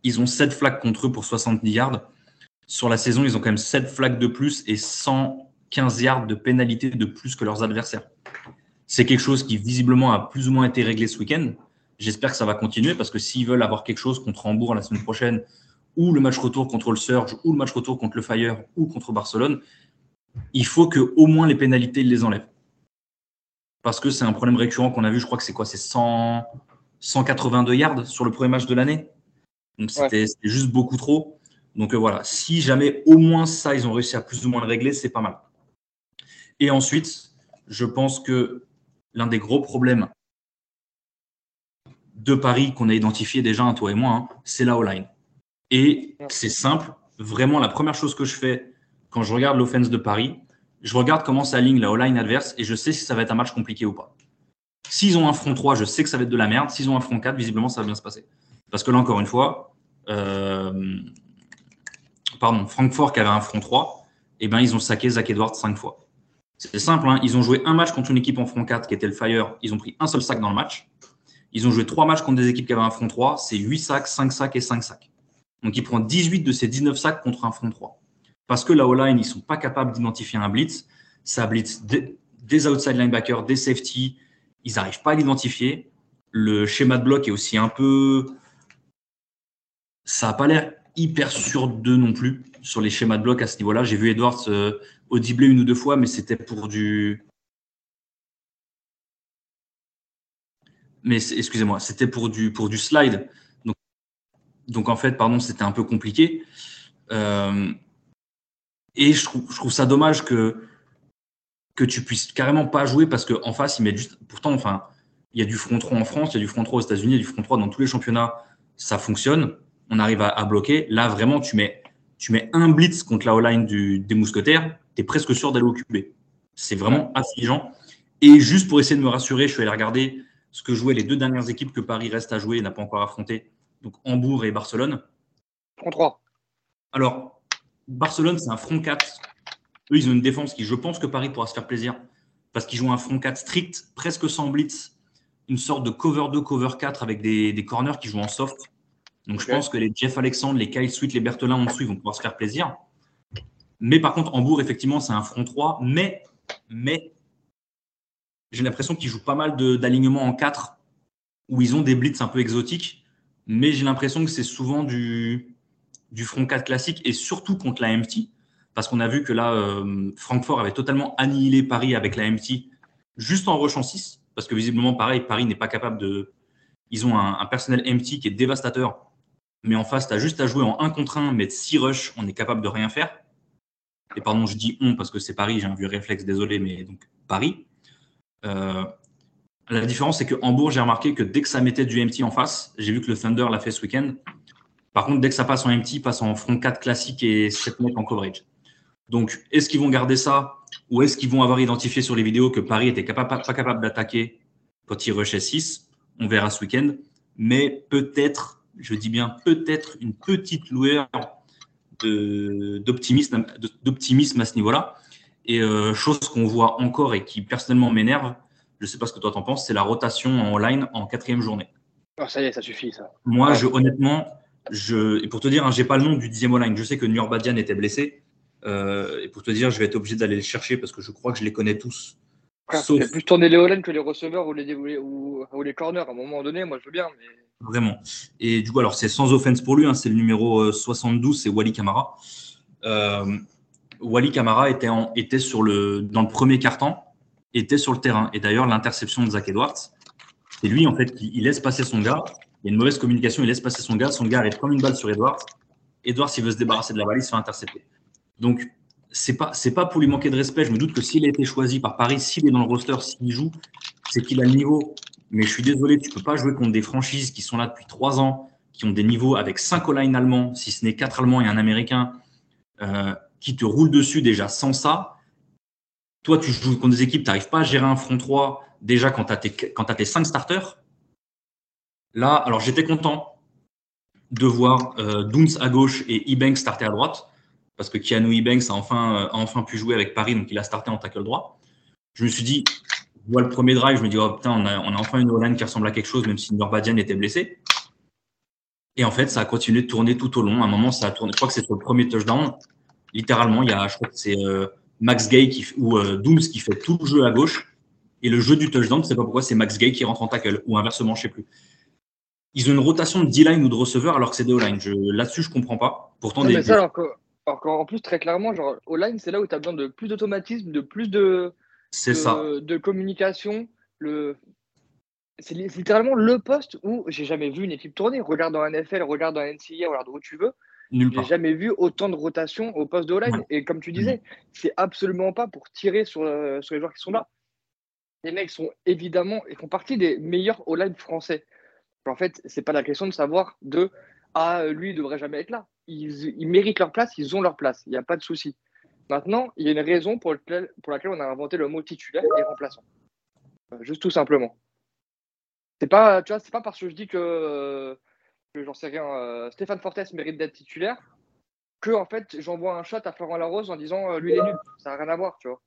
ils ont 7 flags contre eux pour 70 yards. Sur la saison, ils ont quand même 7 flags de plus et 115 yards de pénalité de plus que leurs adversaires. C'est quelque chose qui visiblement a plus ou moins été réglé ce week-end. J'espère que ça va continuer parce que s'ils veulent avoir quelque chose contre Hambourg la semaine prochaine, ou le match retour contre le Surge, ou le match retour contre le Fire, ou contre Barcelone, il faut que au moins les pénalités ils les enlèvent. Parce que c'est un problème récurrent qu'on a vu, je crois que c'est quoi C'est 182 yards sur le premier match de l'année. Donc c'était juste beaucoup trop. Donc euh, voilà, si jamais au moins ça, ils ont réussi à plus ou moins le régler, c'est pas mal. Et ensuite, je pense que l'un des gros problèmes de Paris qu'on a identifié déjà, toi et moi, hein, c'est la O-line. Et c'est simple, vraiment la première chose que je fais quand je regarde l'offense de Paris, je regarde comment s'aligne la O-line adverse et je sais si ça va être un match compliqué ou pas. S'ils ont un front 3, je sais que ça va être de la merde. S'ils ont un front 4, visiblement, ça va bien se passer. Parce que là, encore une fois, euh, pardon, Francfort qui avait un front 3, eh ben, ils ont saqué Zach Edwards 5 fois. C'est simple, hein. ils ont joué un match contre une équipe en front 4 qui était le Fire, ils ont pris un seul sac dans le match. Ils ont joué trois matchs contre des équipes qui avaient un front 3, c'est 8 sacs, 5 sacs et 5 sacs. Donc il prend 18 de ces 19 sacs contre un front 3. Parce que la O-line, ils ne sont pas capables d'identifier un blitz. Ça blitz des outside linebackers, des safety. Ils n'arrivent pas à l'identifier. Le schéma de bloc est aussi un peu. Ça n'a pas l'air hyper sûr d'eux non plus sur les schémas de bloc à ce niveau-là. J'ai vu Edwards euh, audibler une ou deux fois, mais c'était pour du. Mais excusez-moi, c'était pour du, pour du slide. Donc, donc en fait, pardon, c'était un peu compliqué. Euh, et je trouve, je trouve ça dommage que, que tu puisses carrément pas jouer parce qu'en face, ils mettent juste. Pourtant, enfin, il y a du front 3 en France, il y a du front 3 aux États-Unis, il y a du front 3 dans tous les championnats. Ça fonctionne. On arrive à, bloquer. Là, vraiment, tu mets, tu mets un blitz contre la O-line des mousquetaires, tu es presque sûr d'aller occuper. C'est vraiment affligeant. Et juste pour essayer de me rassurer, je suis allé regarder ce que jouaient les deux dernières équipes que Paris reste à jouer et n'a pas encore affronté. Donc Hambourg et Barcelone. Front 3. Alors, Barcelone, c'est un front 4. Eux, ils ont une défense qui, je pense que Paris pourra se faire plaisir parce qu'ils jouent un front 4 strict, presque sans blitz, une sorte de cover 2, cover 4 avec des, corners qui jouent en soft. Donc, je pense que les Jeff Alexandre, les Kyle Sweet, les Berthelin en dessous, ils vont pouvoir se faire plaisir. Mais par contre, Hambourg, effectivement, c'est un front 3. Mais, mais j'ai l'impression qu'ils jouent pas mal d'alignements en 4 où ils ont des blitz un peu exotiques. Mais j'ai l'impression que c'est souvent du, du front 4 classique et surtout contre la MT. Parce qu'on a vu que là, euh, Francfort avait totalement annihilé Paris avec la MT juste en rush en 6. Parce que visiblement, pareil, Paris n'est pas capable de. Ils ont un, personnel MT qui est dévastateur. Mais en face, tu as juste à jouer en 1 contre 1, mettre 6 rush, on est capable de rien faire. Et pardon, je dis on parce que c'est Paris, j'ai un vieux réflexe, désolé, mais donc Paris. Euh, la différence, c'est que Hambourg, j'ai remarqué que dès que ça mettait du MT en face, j'ai vu que le Thunder l'a fait ce week-end, par contre, dès que ça passe en MT, passe en front 4 classique et 7 mecs en coverage. Donc, est-ce qu'ils vont garder ça ou est-ce qu'ils vont avoir identifié sur les vidéos que Paris était pas capable d'attaquer quand il rushait 6 On verra ce week-end. Mais peut-être, je dis bien peut-être, une petite lueur d'optimisme à ce niveau-là. Et euh, chose qu'on voit encore et qui personnellement m'énerve, je ne sais pas ce que toi t'en penses, c'est la rotation en line en quatrième journée. Oh, ça y est, ça suffit ça. Moi, je, honnêtement, je, et pour te dire, je hein, j'ai pas le nom du dixième line. Je sais que Badian était blessé. Euh, et pour te dire, je vais être obligé d'aller le chercher parce que je crois que je les connais tous. Sauf... plus tourner les O-line que les receveurs ou les, ou, les corners à un moment donné. Moi, je veux bien. Mais... Vraiment. Et du coup, alors, c'est sans offense pour lui. Hein, c'est le numéro 72, euh, c'est Wally Kamara. Euh, Wally Kamara était, était sur le, dans le premier quart-temps, était sur le terrain. Et d'ailleurs, l'interception de Zach Edwards, c'est lui, en fait, qui il laisse passer son gars il y a une mauvaise communication, il laisse passer son gars, son gars arrive comme une balle sur Edwards. Edwards, s'il veut se débarrasser de la balle, il se fait intercepter. Donc, c'est pas, c'est pas pour lui manquer de respect. Je me doute que s'il a été choisi par Paris, s'il est dans le roster, s'il joue, c'est qu'il a le niveau. Mais je suis désolé, tu peux pas jouer contre des franchises qui sont là depuis trois ans, qui ont des niveaux avec cinq all allemands, si ce n'est quatre allemands et un américain, euh, qui te roulent dessus déjà sans ça. Toi, tu joues contre des équipes, tu n'arrives pas à gérer un front 3 déjà quand tu as, as, tes cinq starters. Là, alors j'étais content de voir euh, à gauche et Ebanks starter à droite, parce que Keanu Ebanks a enfin, euh, a enfin pu jouer avec Paris, donc il a starté en tackle droit. Je me suis dit, je vois le premier drive, je me dis, oh putain, on a, on a enfin une O-line qui ressemble à quelque chose, même si Nurbadian était blessé. Et en fait, ça a continué de tourner tout au long. À un moment, ça a tourné. Je crois que c'est sur le premier touchdown. Littéralement, il y a, je crois que c'est euh, Max Gay qui, ou euh, Dooms qui fait tout le jeu à gauche. Et le jeu du touchdown, je sais pas pourquoi, c'est Max Gay qui rentre en tackle, ou inversement, je sais plus ils ont une rotation de D-line ou de receveur alors que c'est des O-line. Là-dessus, je comprends pas. Pourtant, des, ça, alors, en plus, très clairement, genre, O-line, c'est là où tu as besoin de plus d'automatisme, de plus de, de, ça. de communication. Le... C'est littéralement le poste où j'ai jamais vu une équipe tourner. Regarde dans NFL, regarde dans NCAA, regarde où tu veux. J'ai jamais vu autant de rotation au poste de O-line. Et comme tu disais, c'est absolument pas pour tirer sur, euh, sur les joueurs qui sont là. Les mecs sont évidemment, ils font partie des meilleurs O-line français. En fait, c'est pas la question de savoir de ah lui il devrait jamais être là. Ils, méritent leur place, ils ont leur place, il n'y a pas de souci. Maintenant, il y a une raison pour, laquelle on a inventé le mot titulaire et remplaçant. Euh, juste tout simplement. C'est pas, tu vois, c'est pas parce que je dis que, j'en sais rien, euh, Stéphane Fortes mérite d'être titulaire que en fait j'envoie un shot à Florent Larose en disant euh, lui il est nul. Ça n'a rien à voir, tu vois.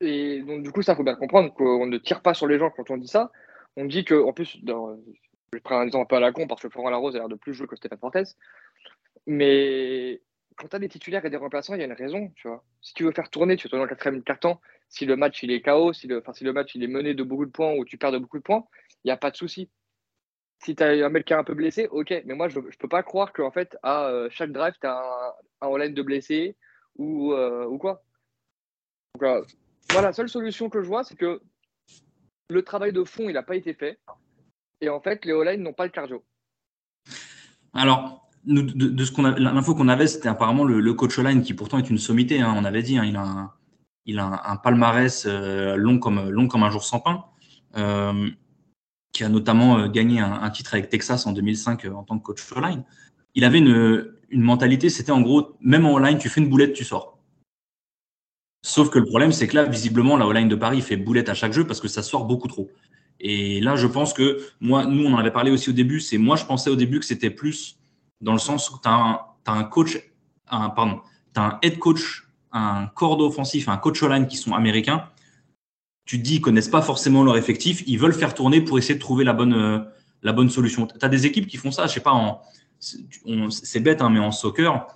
Et donc du coup, ça faut bien comprendre qu'on ne tire pas sur les gens quand on dit ça on dit que, en plus, je prends un exemple un peu à la con parce que Florent Larose a l'air de plus jouer que Stéphane Fortes, mais quand tu as des titulaires et des remplaçants, il y a une raison, tu vois. Si tu veux faire tourner, tu tournes en quatrième carton. Si le match il est KO, si le, si le match il est mené de beaucoup de points ou tu perds de beaucoup de points, il n'y a pas de souci. Si tu as un mec qui est un peu blessé, ok. Mais moi, je ne peux pas croire qu'en fait, à euh, chaque drive, tu as un, un de blessé ou, euh, ou quoi. Donc, voilà, la seule solution que je vois, c'est que le travail de fond, il n'a pas été fait. Et en fait, les O-line n'ont pas le cardio. Alors, de, ce qu'on l'info qu'on avait, c'était apparemment le, coach line qui pourtant est une sommité. Hein, on avait dit, hein, il a un, il a un, palmarès euh, long comme long comme un jour sans pain, euh, qui a notamment euh, gagné un, titre avec Texas en 2005 en tant que coach line. Il avait une, une mentalité, c'était en gros, même en line, tu fais une boulette, tu sors. Sauf que le problème, c'est que là, visiblement, la O-line de Paris fait boulette à chaque jeu parce que ça sort beaucoup trop. Et là, je pense que moi, nous, on en avait parlé aussi au début. C'est moi, je pensais au début que c'était plus dans le sens où tu as, un coach, pardon, as un head coach, un corps offensif, un coach online qui sont américains. Tu te dis, ils connaissent pas forcément leur effectif, ils veulent faire tourner pour essayer de trouver la bonne, euh, la bonne solution. Tu as des équipes qui font ça, je sais pas, c'est bête, hein, mais en soccer,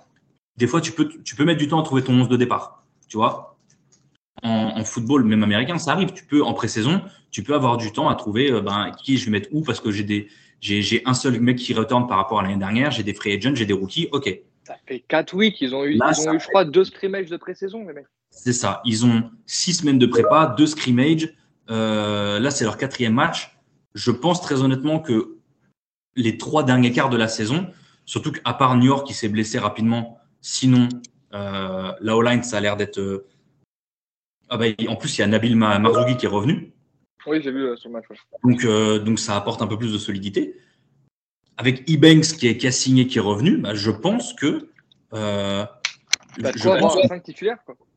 des fois, tu peux, tu peux mettre du temps à trouver ton 11 de départ. Tu vois? En, football, même américain, ça arrive. Tu peux, en pré-saison, tu peux avoir du temps à trouver euh, ben, qui je vais mettre où parce que j'ai des, j'ai un seul mec qui retourne par rapport à l'année dernière, j'ai des free agents, j'ai des rookies, ok. Ça fait 4 weeks, ils ont eu, ils ont eu je crois, deux scrimmages de pré-saison, les mecs. C'est ça, ils ont 6 semaines de prépa, deux scrimmages. Euh, là, c'est leur quatrième match. Je pense très honnêtement que les trois derniers quarts de la saison, surtout qu'à part New York qui s'est blessé rapidement, sinon, euh, la O-line, ça a l'air d'être. Euh, ah bah, en plus, il y a Nabil Marzougi qui est revenu. Oui, j'ai vu sur euh, match. Donc, euh, donc ça apporte un peu plus de solidité. Avec E-Banks qui, est, qui a signé, qui est revenu, bah, je pense que. Euh, bah, je, pense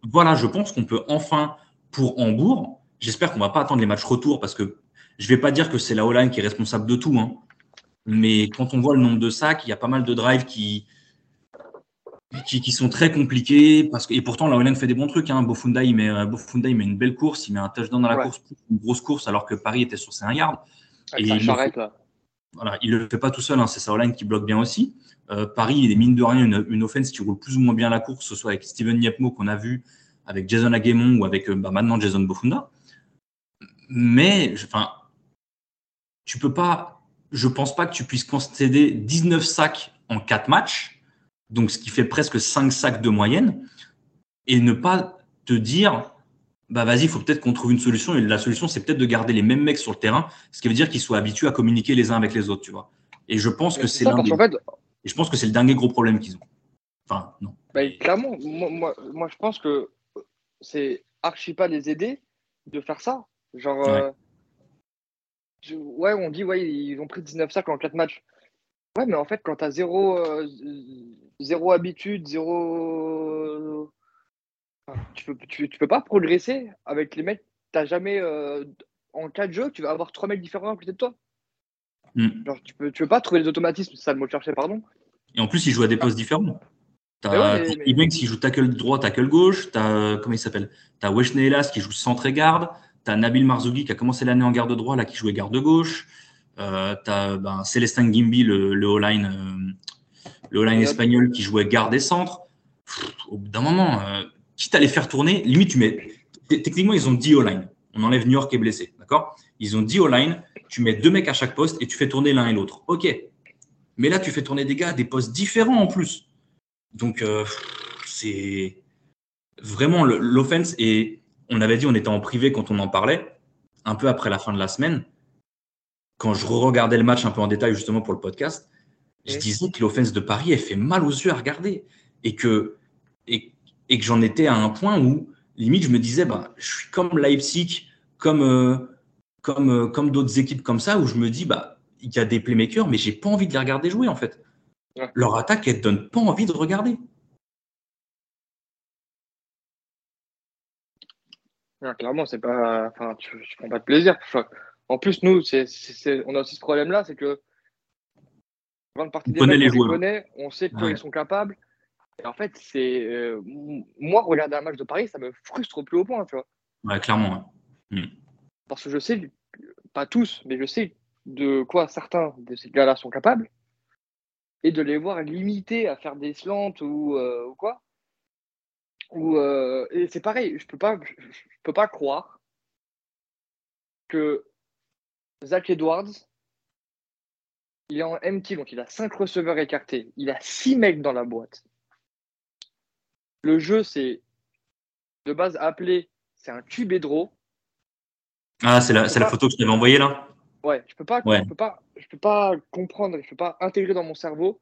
Voilà, je pense qu'on peut enfin, pour Hambourg, j'espère qu'on va pas attendre les matchs retour parce que je vais pas dire que c'est la O-line qui est responsable de tout, hein, mais quand on voit le nombre de sacs, il y a pas mal de drives qui, qui, sont très compliqués parce que et pourtant la Hollande fait des bons trucs. Hein. Bofunda il met euh, Bofunda il met une belle course, il met un touchdown dans la course, une grosse course alors que Paris était sur ses 1 yard. et il là. Voilà, il le fait pas tout seul, hein. c'est sa Hollande qui bloque bien aussi. Euh, Paris il est mine de rien une, une, offense qui roule plus ou moins bien la course, que ce soit avec Steven Niepmo qu'on a vu, avec Jason Aguemon ou avec euh, bah, maintenant Jason Bofunda. Mais enfin, tu peux pas, je pense pas que tu puisses concéder 19 sacs en 4 matchs donc ce qui fait presque 5 sacs de moyenne, et ne pas te dire, bah vas-y, il faut peut-être qu'on trouve une solution, et la solution, c'est peut-être de garder les mêmes mecs sur le terrain, ce qui veut dire qu'ils soient habitués à communiquer les uns avec les autres, tu vois. Et je pense que c'est l'un des... Et je pense que c'est le dernier gros problème qu'ils ont. Enfin, non. Bah, clairement, moi, moi, je pense que c'est archi pas les aider de faire ça. Genre, ouais, euh, ouais on dit, ouais, ils ont pris 19 sacs en 4 matchs. Ouais, mais en fait, quand tu as zéro, euh, zéro habitude, zéro. tu, peux, tu, peux pas progresser avec les mecs. T'as jamais. Euh, en quatre jeux, tu vas avoir trois mecs différents à côté de toi. Hmm. Genre, tu peux, tu peux pas trouver les automatismes, c'est ça le mot de chercher, pardon. Et en plus, ils jouent à des postes différents. T'as ouais, qui joue tackle droit, tackle gauche. T'as, comment il s'appelle? T'as Wesh Elas qui joue centre et garde. T'as Nabil Marzougi qui a commencé l'année en garde droit, là, qui jouait garde gauche. Euh, tu as ben, Célestin Gimbi, le, le O-line euh, le line espagnol qui jouait garde et centre. Au bout d'un moment, euh, quitte à les faire tourner, limite, tu mets. Techniquement, ils ont 10 O-line. On enlève New York qui est blessé. D'accord? Ils ont 10 O-line. Tu mets deux mecs à chaque poste et tu fais tourner l'un et l'autre. OK. Mais là, tu fais tourner des gars à des postes différents en plus. Donc, euh, c'est vraiment l'offense. Et on avait dit, on était en privé quand on en parlait, un peu après la fin de la semaine quand je regardais le match un peu en détail justement pour le podcast, je disais que l'offense de Paris, elle fait mal aux yeux à regarder. Et que, et, que j'en étais à un point où, limite, je me disais, bah, je suis comme Leipzig, comme, euh, comme, euh, comme d'autres équipes comme ça, où je me dis, bah, il y a des playmakers, mais j'ai pas envie de les regarder jouer, en fait. Leur attaque, elle donne pas envie de regarder. clairement, c'est pas. Enfin, tu, tu prends pas de plaisir. En plus, nous, on a aussi ce problème-là, c'est que grande partie des mecs, on les connaît, on sait de quoi ils sont capables. Et en fait, c'est euh, moi regarder un match de Paris, ça me frustre au plus haut point, tu vois. Ouais, clairement. Hmm. Parce que je sais, pas tous, mais je sais de quoi certains de ces gars-là sont capables. et de les voir limités à faire des slants ou, ou quoi. Ou, et c'est pareil, je peux pas, je, peux pas croire que Zach Edwards, il est en MT, donc il a 5 receveurs écartés, il a 6 mecs dans la boîte. Le jeu, c'est de base appelé, c'est un tube draw. Ah, c'est la, la, photo que je t'avais envoyée là Ouais, je peux pas, je peux pas, je peux pas comprendre, je peux pas intégrer dans mon cerveau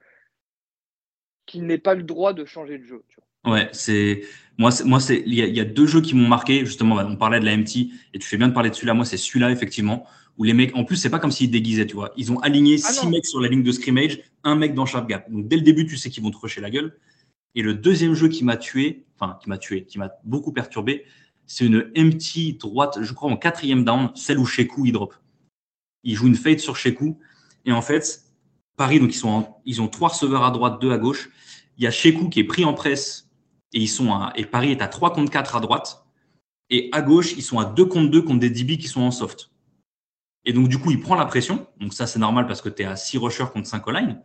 qu'il n'ait pas le droit de changer de jeu. Ouais, c'est moi, moi c'est il y, a deux jeux qui m'ont marqué justement. On parlait de la MT et tu fais bien de parler de celui-là. Moi, c'est celui-là effectivement où les mecs, en plus, c'est pas comme s'ils déguisaient, tu vois. Ils ont aligné ah six mecs sur la ligne de scrimmage, un mec dans chaque gap. Donc dès le début, tu sais qu'ils vont te rusher la gueule. Et le deuxième jeu qui m'a tué, enfin qui m'a tué, qui m'a beaucoup perturbé, c'est une MT droite, je crois en quatrième down, celle où Sheku il drop. Il joue une fade sur Sheku et en fait, Paris donc ils sont ils ont trois receveurs à droite, deux à gauche. Il y a Sheku qui est pris en presse et ils sont à, et Paris est à 3 contre 4 à droite et à gauche ils sont à 2 contre 2 contre des DB qui sont en soft. Et donc du coup il prend la pression, donc ça c'est normal parce que tu es à 6 rushers contre 5 line.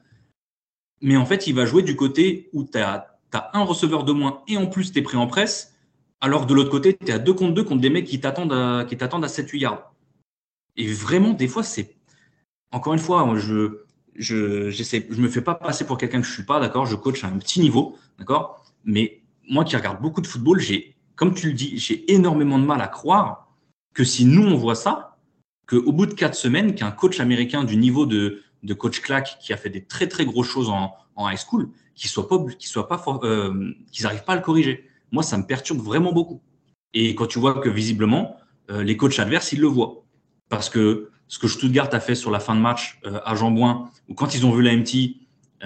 Mais en fait il va jouer du côté où tu as un receveur de moins et en plus tu es pris en presse, alors de l'autre côté, tu es à 2 contre 2 contre des mecs qui t'attendent à, à 7-8 yards. Et vraiment, des fois, c'est. Encore une fois, je je je me fais pas passer pour quelqu'un que je suis pas, d'accord? Je coach à un petit niveau, d'accord? Mais moi qui regarde beaucoup de football, j'ai, comme tu le dis, j'ai énormément de mal à croire que si nous on voit ça, qu'au bout de quatre semaines, qu'un coach américain du niveau de, de coach Clack qui a fait des très très grosses choses en, high school, pas, qu'ils soient pas, euh, n'arrivent pas à le corriger. Moi, ça me perturbe vraiment beaucoup. Et quand tu vois que visiblement, euh, les coachs adverses, ils le voient. Parce que ce que Stuttgart a fait sur la fin de match euh, à Jambouin, où quand ils ont vu la MT,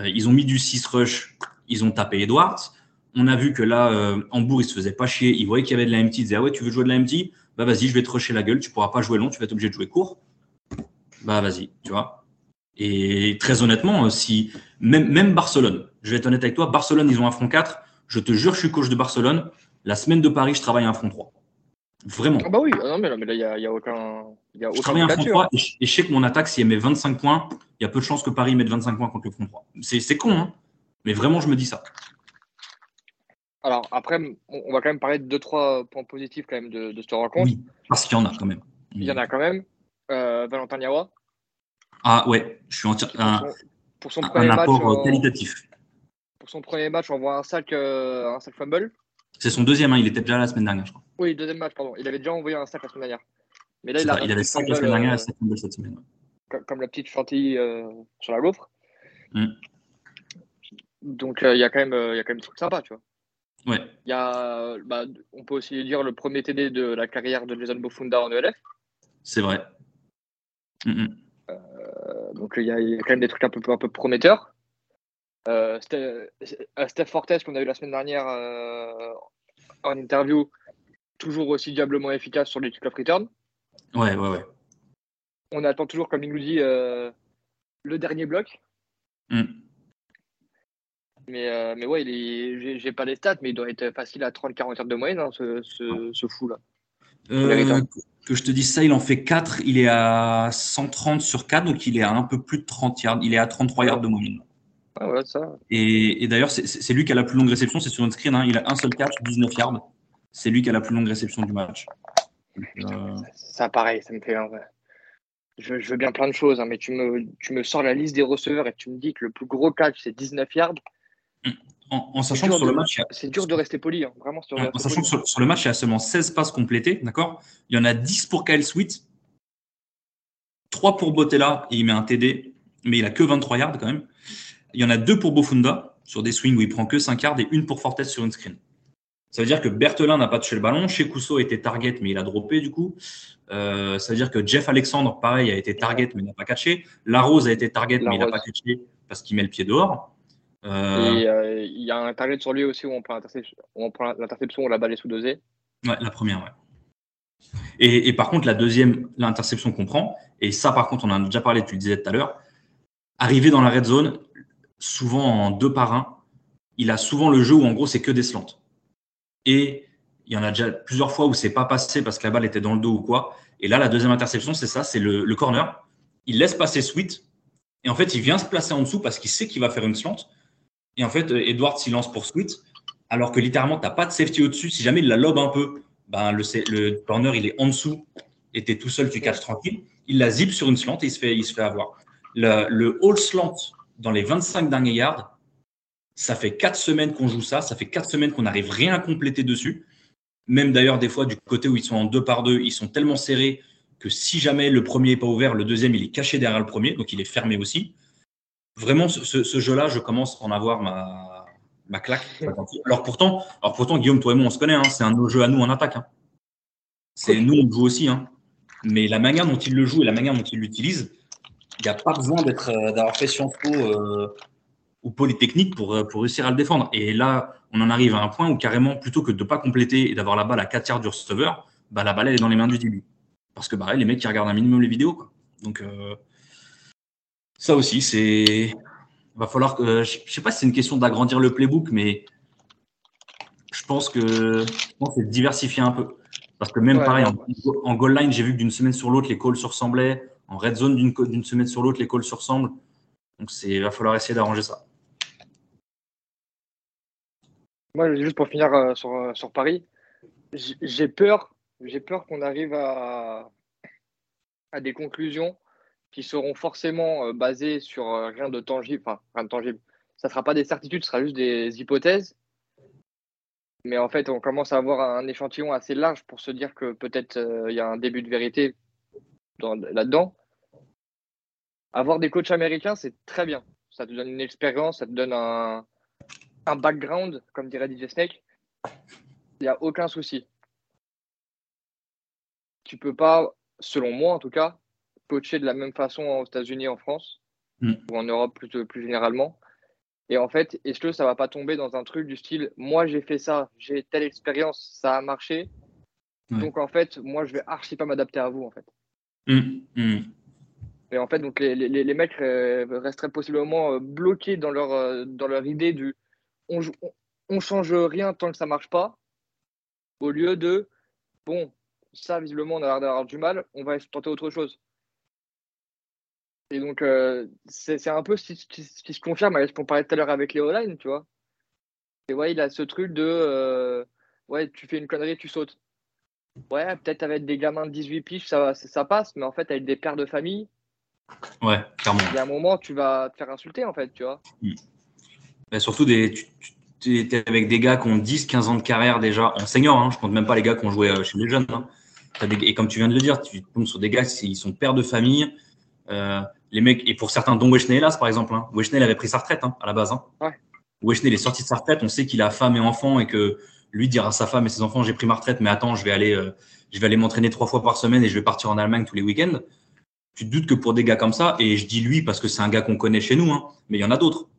ils ont mis du 6 rush, ils ont tapé Edwards. On a vu que là, Hambourg, il se faisait pas chier. Il voyait qu'il y avait de la MT. Il disait, ah ouais, tu veux jouer de la MT? Bah, vas-y, je vais te rusher la gueule. Tu pourras pas jouer long. Tu vas être obligé de jouer court. Bah, vas-y, tu vois. Et très honnêtement, si, même, même Barcelone, je vais être honnête avec toi, Barcelone, ils ont un front 4. Je te jure, je suis coach de Barcelone. La semaine de Paris, je travaille un front 3. Vraiment. Ah bah oui, ah non, mais, là, il n'y a, y a, aucun. Y a je travaille un front 3 et je, sais que mon attaque, si elle met 25 points, il y a peu de chances que Paris mette 25 points contre le front 3. C'est con, hein mais vraiment, je me dis ça. Alors, après, on va quand même parler de 2-3 points positifs quand même de, de cette rencontre. Oui, parce qu'il y en a quand même. Il y en a quand même. Euh, Valentin Niawa. Ah ouais, je suis entier... un, pour son premier un apport match, qualitatif pour son premier match, on voit un sac, euh, un sac fumble. C'est son deuxième, hein, il était déjà la semaine dernière, je crois. Oui, deuxième match, pardon. Il avait déjà envoyé un sac la semaine dernière. Mais là, il, a il avait 5 la semaine dernière et 5 fumble cette semaine. Comme, la petite chantilly euh, sur la gaufre. Mm. Donc, euh, il y, a quand même, y a quand même des trucs sympas, tu vois. Ouais. Y a, bah, on peut aussi dire le premier TD de la carrière de Jason Bofunda en ELF. C'est vrai. Mm, mm. donc, il y, a quand même des trucs un peu, un peu prometteurs. Euh, euh, Steph Fortes qu'on a eu la semaine dernière euh, en interview, toujours aussi diablement efficace sur les kick-off return. Ouais, ouais, ouais. On attend toujours, comme il nous dit, le dernier bloc. Mm. Mais, mais ouais, j'ai pas les stats, mais il doit être facile à 30-40 yards de moyenne, hein, ce, ce, fou-là. que je te dise ça, il en fait 4, il est à 130 sur 4, donc il est à un peu plus de 30 yards, il est à 33 yards de moyenne. Ah et, d'ailleurs, c'est lui qui a la plus longue réception, c'est sur notre screen. Hein. il a un seul catch, 19 yards. C'est lui qui a la plus longue réception du match. Euh, ça, pareil, ça me fait. Je, veux bien plein de choses, hein, mais tu me, tu me sors la liste des receveurs et tu me dis que le plus gros catch, c'est 19 yards. En, sachant que sur le match. C'est dur de rester poli, hein, vraiment. en sachant que sur, le match, il y a seulement 16 passes complétées, d'accord? Il y en a 10 pour Kyle Sweet, 3 pour Botella, et il met un TD, mais il a que 23 yards quand même. Il y en a deux pour Bofunda sur des swings où il prend que 5 yards et une pour Fortes sur une screen. Ça veut dire que Berthelin n'a pas touché le ballon. Chez Cousseau était target, mais il a droppé du coup. Euh, ça veut dire que Jeff Alexandre, pareil, a été target, mais n'a pas catché. Larose a été target, mais il n'a pas catché parce qu'il met le pied dehors. Euh, et euh, il y a un target sur lui aussi où on prend l'interception où la balle est sous-dosée. Ouais, la première, ouais. Et, et par contre, la deuxième, l'interception qu'on prend, et ça, par contre, on en a déjà parlé, tu le disais tout à l'heure, arriver dans la red zone, souvent en deux par un, il a souvent le jeu où en gros c'est que des slants. Et il y en a déjà plusieurs fois où c'est pas passé parce que la balle était dans le dos ou quoi. Et là, la deuxième interception, c'est ça, c'est le, corner. Il laisse passer Sweet Et en fait, il vient se placer en dessous parce qu'il sait qu'il va faire une slant. Et en fait, Edward s'y lance pour sweet, alors que littéralement, tu n'as pas de safety au-dessus. Si jamais il la lobe un peu, ben, le, le corner, il est en dessous et tu es tout seul, tu catches tranquille. Il la zip sur une slant et il se fait, il se fait avoir. Le, le all slant dans les 25 derniers yards, ça fait quatre semaines qu'on joue ça. Ça fait quatre semaines qu'on n'arrive rien à compléter dessus. Même d'ailleurs, des fois, du côté où ils sont en deux par deux, ils sont tellement serrés que si jamais le premier n'est pas ouvert, le deuxième, il est caché derrière le premier, donc il est fermé aussi. Vraiment, ce, jeu-là, je commence à en avoir ma, ma claque. Alors pourtant, alors pourtant, Guillaume, toi et moi, on se connaît, hein, c'est un jeu à nous en attaque. Hein. C'est nous, on joue aussi. Hein. Mais la manière dont il le joue et la manière dont il l'utilise, il n'y a pas besoin d'être, euh, d'avoir fait Sciences Po euh, ou Polytechnique pour, euh, pour réussir à le défendre. Et là, on en arrive à un point où carrément, plutôt que de ne pas compléter et d'avoir la balle à 4 yards du receveur, bah, la balle elle est dans les mains du début. Parce que bah, les mecs, qui regardent un minimum les vidéos. Quoi. Donc, euh, ça aussi, c'est. Va falloir que. Je sais pas si c'est une question d'agrandir le playbook, mais je pense que c'est de diversifier un peu. Parce que même pareil, en, goal line, j'ai vu que d'une semaine sur l'autre, les calls se ressemblaient. En red zone, d'une semaine sur l'autre, les calls se ressemblent. Donc, il va falloir essayer d'arranger ça. Moi, juste pour finir euh, sur, euh, sur Paris, j'ai peur j'ai peur qu'on arrive à, à des conclusions qui seront forcément euh, basées sur euh, rien de tangible. Enfin, rien de tangible. Ça ne sera pas des certitudes, ce sera juste des hypothèses. Mais en fait, on commence à avoir un échantillon assez large pour se dire que peut-être euh, il y a un début de vérité là-dedans. Avoir des coachs américains, c'est très bien. Ça te donne une expérience, ça te donne un, un background, comme dirait DJ Snake. Il n'y a aucun souci tu peux pas, selon moi en tout cas, coacher de la même façon aux États-Unis, en France mm. ou en Europe plus, plus généralement. Et en fait, est-ce que ça va pas tomber dans un truc du style moi j'ai fait ça, j'ai telle expérience, ça a marché. Donc en fait, moi je vais archi pas m'adapter à vous en fait. Mm. Mm. Et en fait, donc les, les, les mecs resteraient possiblement euh, bloqués dans leur, euh, dans leur idée du on, on change rien tant que ça marche pas, au lieu de bon, ça, visiblement, on a l'air d'avoir du mal, on va tenter autre chose. Et donc, euh, c'est un peu ce qui, se confirme avec ce qu'on parlait tout à l'heure avec Léo Line, tu vois. Et ouais, il a ce truc de euh, ouais, tu fais une connerie, tu sautes. Ouais, peut-être avec des gamins de 18 piges, ça, ça passe, mais en fait, avec des pères de famille, ouais, clairement. Il y a un moment, tu vas te faire insulter, en fait, tu vois. Mmh. surtout, des, tu, es avec des gars qui ont 10, 15 ans de carrière déjà en senior. Hein, je compte même pas les gars qui ont joué euh, chez les jeunes. Hein et comme tu viens de le dire, tu tombes sur des gars, ils sont pères de famille. Euh, les mecs, et pour certains, dont Wesley hélas, par exemple. Hein. avait pris sa retraite hein, à la base. Hein. Ouais. est sorti de sa retraite. On sait qu'il a femme et enfant et que lui dira à sa femme et ses enfants J'ai pris ma retraite, mais attends, je vais aller, euh, je vais aller m'entraîner trois fois par semaine et je vais partir en Allemagne tous les week-ends. Tu te doutes que pour des gars comme ça, et je dis lui parce que c'est un gars qu'on connaît chez nous, hein, mais il y en a d'autres.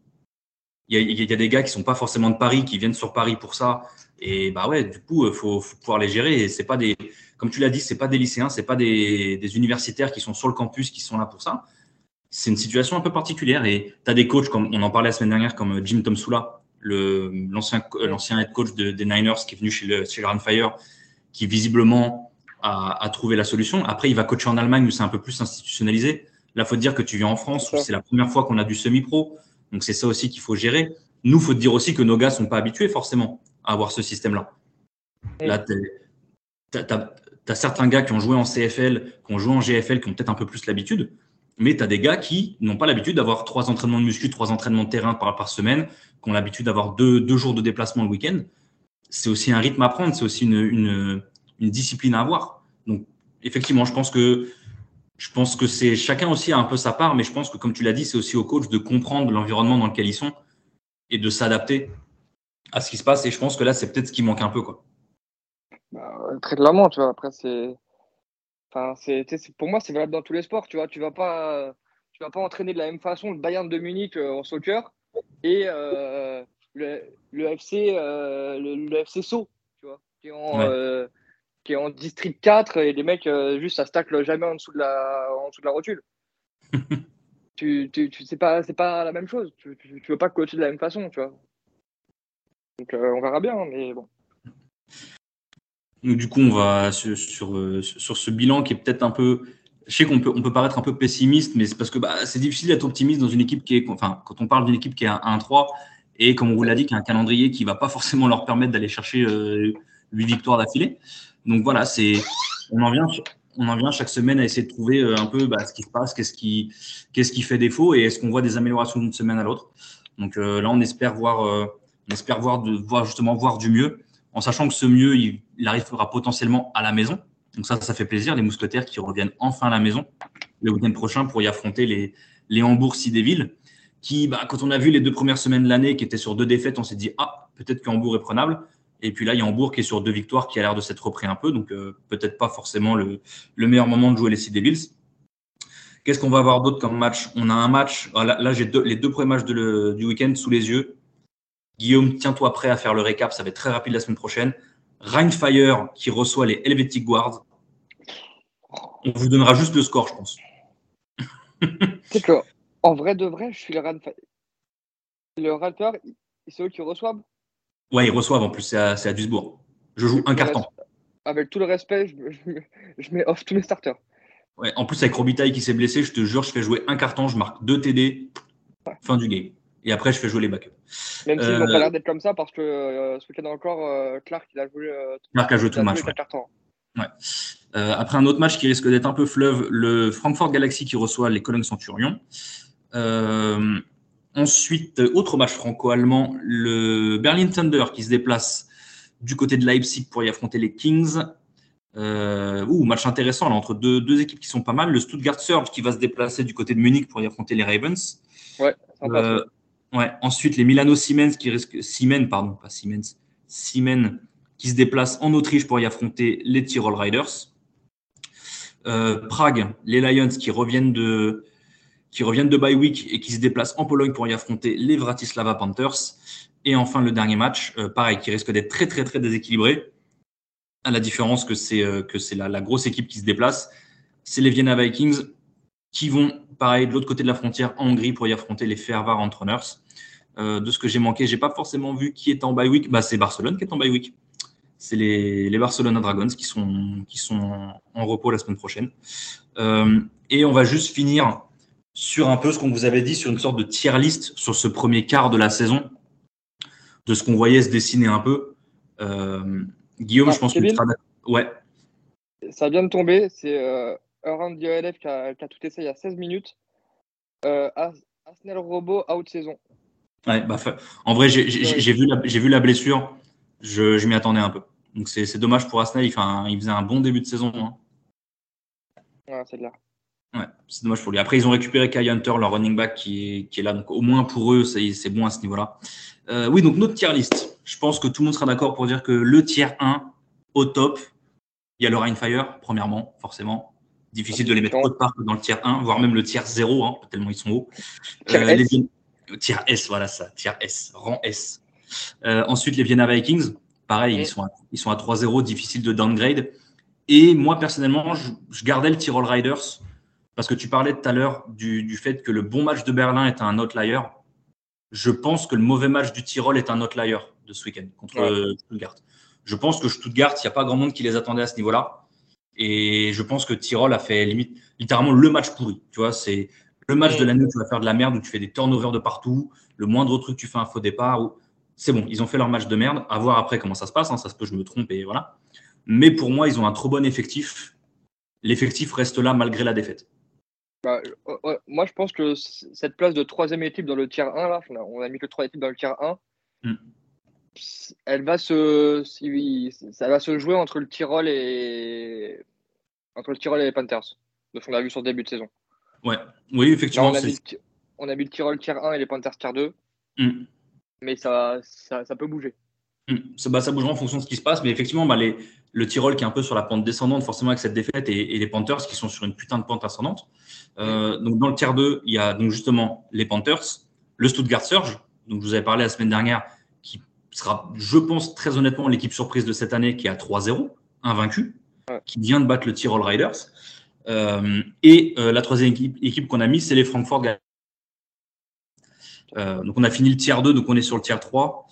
Il y, a, y a des gars qui sont pas forcément de Paris, qui viennent sur Paris pour ça. Et bah ouais, du coup, il faut, faut, pouvoir les gérer. Et c'est pas des, comme tu l'as dit, c'est pas des lycéens, c'est pas des, universitaires qui sont sur le campus qui sont là pour ça. C'est une situation un peu particulière et tu as des coachs, comme on en parlait la semaine dernière, comme Jim Tomsula, l'ancien l'ancien head coach des Niners qui est venu chez le, chez le Runfire, qui visiblement a, trouvé la solution. Après, il va coacher en Allemagne où c'est un peu plus institutionnalisé. Là, faut te dire que tu viens en France où c'est la première fois qu'on a du semi-pro. Donc, c'est ça aussi qu'il faut gérer. Nous, faut te dire aussi que nos gars sont pas habitués forcément à avoir ce système-là. Là, tu as certains gars qui ont joué en CFL, qui ont joué en GFL, qui ont peut-être un peu plus l'habitude, mais tu as des gars qui n'ont pas l'habitude d'avoir trois entraînements de muscu, trois entraînements de terrain par, par semaine, qui ont l'habitude d'avoir deux, deux, jours de déplacement le week-end. C'est aussi un rythme à prendre, c'est aussi une, une, une, discipline à avoir. Donc, effectivement, je pense que je pense que c'est chacun aussi a un peu sa part, mais je pense que comme tu l'as dit, c'est aussi au coach de comprendre l'environnement dans lequel ils sont et de s'adapter à ce qui se passe. Et je pense que là, c'est peut-être ce qui manque un peu, quoi. Bah, très clairement, tu vois. Après, c'est. Enfin, c'est, pour moi, c'est valable dans tous les sports, tu vois. Tu vas pas, tu vas pas entraîner de la même façon le Bayern de Munich euh, en soccer et euh, le, le, FC, euh, le, FC Sceaux, tu vois, qui est en, qui est en district 4 et les mecs, juste, ça stacle jamais en dessous de la, en dessous de la rotule. tu, tu, tu c'est pas, c'est pas la même chose. Tu, tu, veux pas coacher de la même façon, tu vois. Donc, on verra bien, mais bon. Du coup, on va sur, sur, ce bilan qui est peut-être un peu je sais qu'on peut, on peut paraître un peu pessimiste, mais c'est parce que bah, c'est difficile d'être optimiste dans une équipe qui est, enfin, quand on parle d'une équipe qui est à 1-3 et comme on vous l'a dit, qui a un calendrier qui va pas forcément leur permettre d'aller chercher euh, 8 victoires d'affilée. Donc voilà, c'est, on en vient, on en vient chaque semaine à essayer de trouver euh, un peu bah, ce qui se passe, qu'est-ce qui, qu'est-ce qui fait défaut et est-ce qu'on voit des améliorations d'une semaine à l'autre. Donc euh, là, on espère voir, euh, on espère voir, de, voir justement voir du mieux, en sachant que ce mieux, il, il arrivera potentiellement à la maison. Donc ça, ça fait plaisir. Les mousquetaires qui reviennent enfin à la maison le week-end prochain pour y affronter les, les Hambourg Villes qui, bah, quand on a vu les deux premières semaines de l'année qui étaient sur deux défaites, on s'est dit, ah, peut-être que Hambourg est prenable. Et puis là, il y a Hambourg qui est sur deux victoires, qui a l'air de s'être repris un peu. Donc euh, peut-être pas forcément le, le, meilleur moment de jouer les Sea Devils. Qu'est-ce qu'on va avoir d'autre comme match? On a un match, ah, là, là j'ai les deux premiers matchs de le, du week-end sous les yeux. Guillaume, tiens-toi prêt à faire le récap, ça va être très rapide la semaine prochaine. Rheinfire qui reçoit les Helvetic Guards. On vous donnera juste le score, je pense. c'est que, en vrai de vrai, je suis le Rheinfire. Le Rheinfire, c'est eux qui reçoivent? Ouais, ils reçoivent en plus, c'est à, à, Duisbourg. Je joue un carton. Avec tout le respect, je, je, je, mets off tous mes starters. Ouais, en plus, avec Robitaille qui s'est blessé, je te jure, je fais jouer un carton, je marque deux TD, ouais. fin du game. Et après, je fais jouer les backups. Même s'ils n'ont pas l'air d'être comme ça, parce que euh, ce week-end encore, euh, Clark, il a joué. Euh, Clark a joué tout le match. Ouais. Après un autre match qui risque d'être un peu fleuve, le Frankfurt Galaxy qui reçoit les Cologne Centurion. ensuite, autre match franco-allemand, le Berlin Thunder qui se déplace du côté de Leipzig pour y affronter les Kings. Euh, ouh, match intéressant là, entre deux, deux, équipes qui sont pas mal. Le Stuttgart Surge qui va se déplacer du côté de Munich pour y affronter les Ravens. Ouais, euh, ouais. Ensuite, les Milano Siemens qui risquent. Siemens, pardon, pas Siemens. Siemens qui se déplacent en Autriche pour y affronter les Tyrol Riders. Euh, Prague, les Lions qui reviennent de qui reviennent de bye week et qui se déplacent en Pologne pour y affronter les Vratislava Panthers. Et enfin, le dernier match, euh, pareil, qui risque d'être très, très, très déséquilibré à la différence que c'est euh, que c'est la, grosse équipe qui se déplace. C'est les Vienna Vikings qui vont, pareil, de l'autre côté de la frontière en Hongrie pour y affronter les Fervar Entrepreneurs. Euh, de ce que j'ai manqué, j'ai pas forcément vu qui est en bye week. Bah, c'est Barcelone qui est en bye week. C'est les, les Barcelona Dragons qui sont, qui sont en repos la semaine prochaine. Euh, et on va juste finir sur un peu ce qu'on vous avait dit, sur une sorte de tier list sur ce premier quart de la saison, de ce qu'on voyait se dessiner un peu. Euh, Guillaume, ah, je pense Kevin, que tu seras Ouais. Ça vient de tomber. C'est Around the OLF qui a, qui a, tout essayé il y a 16 minutes. Euh, Arsenal Robot out saison. Ouais, bah, en vrai, j'ai vu, la, vu la blessure. Je, je m'y attendais un peu. Donc c'est dommage pour Arsenal. Il, un, il, faisait un bon début de saison. Hein. Ouais, c'est clair. Ouais, c'est dommage pour lui. Après, ils ont récupéré Kai Hunter, leur running back, qui est, qui est là. Donc, au moins pour eux, c'est bon à ce niveau-là. Euh, oui, donc notre tier list. Je pense que tout le monde sera d'accord pour dire que le tier 1, au top, il y a le Rainfire, premièrement, forcément. Difficile de les mettre autre part que dans le tier 1, voire même le tier 0, hein, tellement ils sont hauts. Tier, euh, S. Les... tier S, voilà ça, tier S, rang S. Euh, ensuite, les Vienna Vikings, pareil, ils, sont à, ils sont à 3-0, difficile de downgrade. Et moi, personnellement, je, je, gardais le Tyrol Riders parce que tu parlais tout à l'heure du, du, fait que le bon match de Berlin est un outlier je pense que le mauvais match du Tyrol est un outlier de ce week-end contre ouais. Stuttgart. Je pense que Stuttgart, il n'y a pas grand monde qui les attendait à ce niveau-là. Et je pense que Tyrol a fait limite, littéralement le match pourri. Tu vois, c'est le match de l'année où tu vas faire de la merde, où tu fais des turnovers de partout. Le moindre truc, tu fais un faux départ. Ou... C'est bon, ils ont fait leur match de merde. À voir après comment ça se passe. Hein. Ça se peut, je me trompe et voilà. Mais pour moi, ils ont un trop bon effectif. L'effectif reste là malgré la défaite. Bah, ouais, moi, je pense que cette place de troisième équipe dans le tiers 1, là, on a mis que trois équipes dans le tiers 1, mm. Elle va se, ça va se jouer entre le Tyrol et entre le Tyrol et les Panthers, de ce qu'on a vu sur le début de saison. Ouais, oui, effectivement. Là, on, a mis, on, a mis, le Tyrol tiers 1 et les Panthers tiers 2, mm. mais ça, ça, ça, peut bouger. Mm. Ça, bah, ça bougera en fonction de ce qui se passe, mais effectivement, bah, les, le Tyrol qui est un peu sur la pente descendante, forcément avec cette défaite, et, et les Panthers qui sont sur une putain de pente ascendante. Euh, donc dans le tiers 2, il y a donc justement les Panthers, le Stuttgart Surge, donc je vous avais parlé la semaine dernière, sera, je pense très honnêtement, l'équipe surprise de cette année qui est à 3-0, invaincu, ouais. qui vient de battre le Tyrol Riders. Euh, et euh, la troisième équipe, équipe qu'on a mise, c'est les Frankfurt euh, donc on a fini le tiers 2, donc on est sur le tiers 3.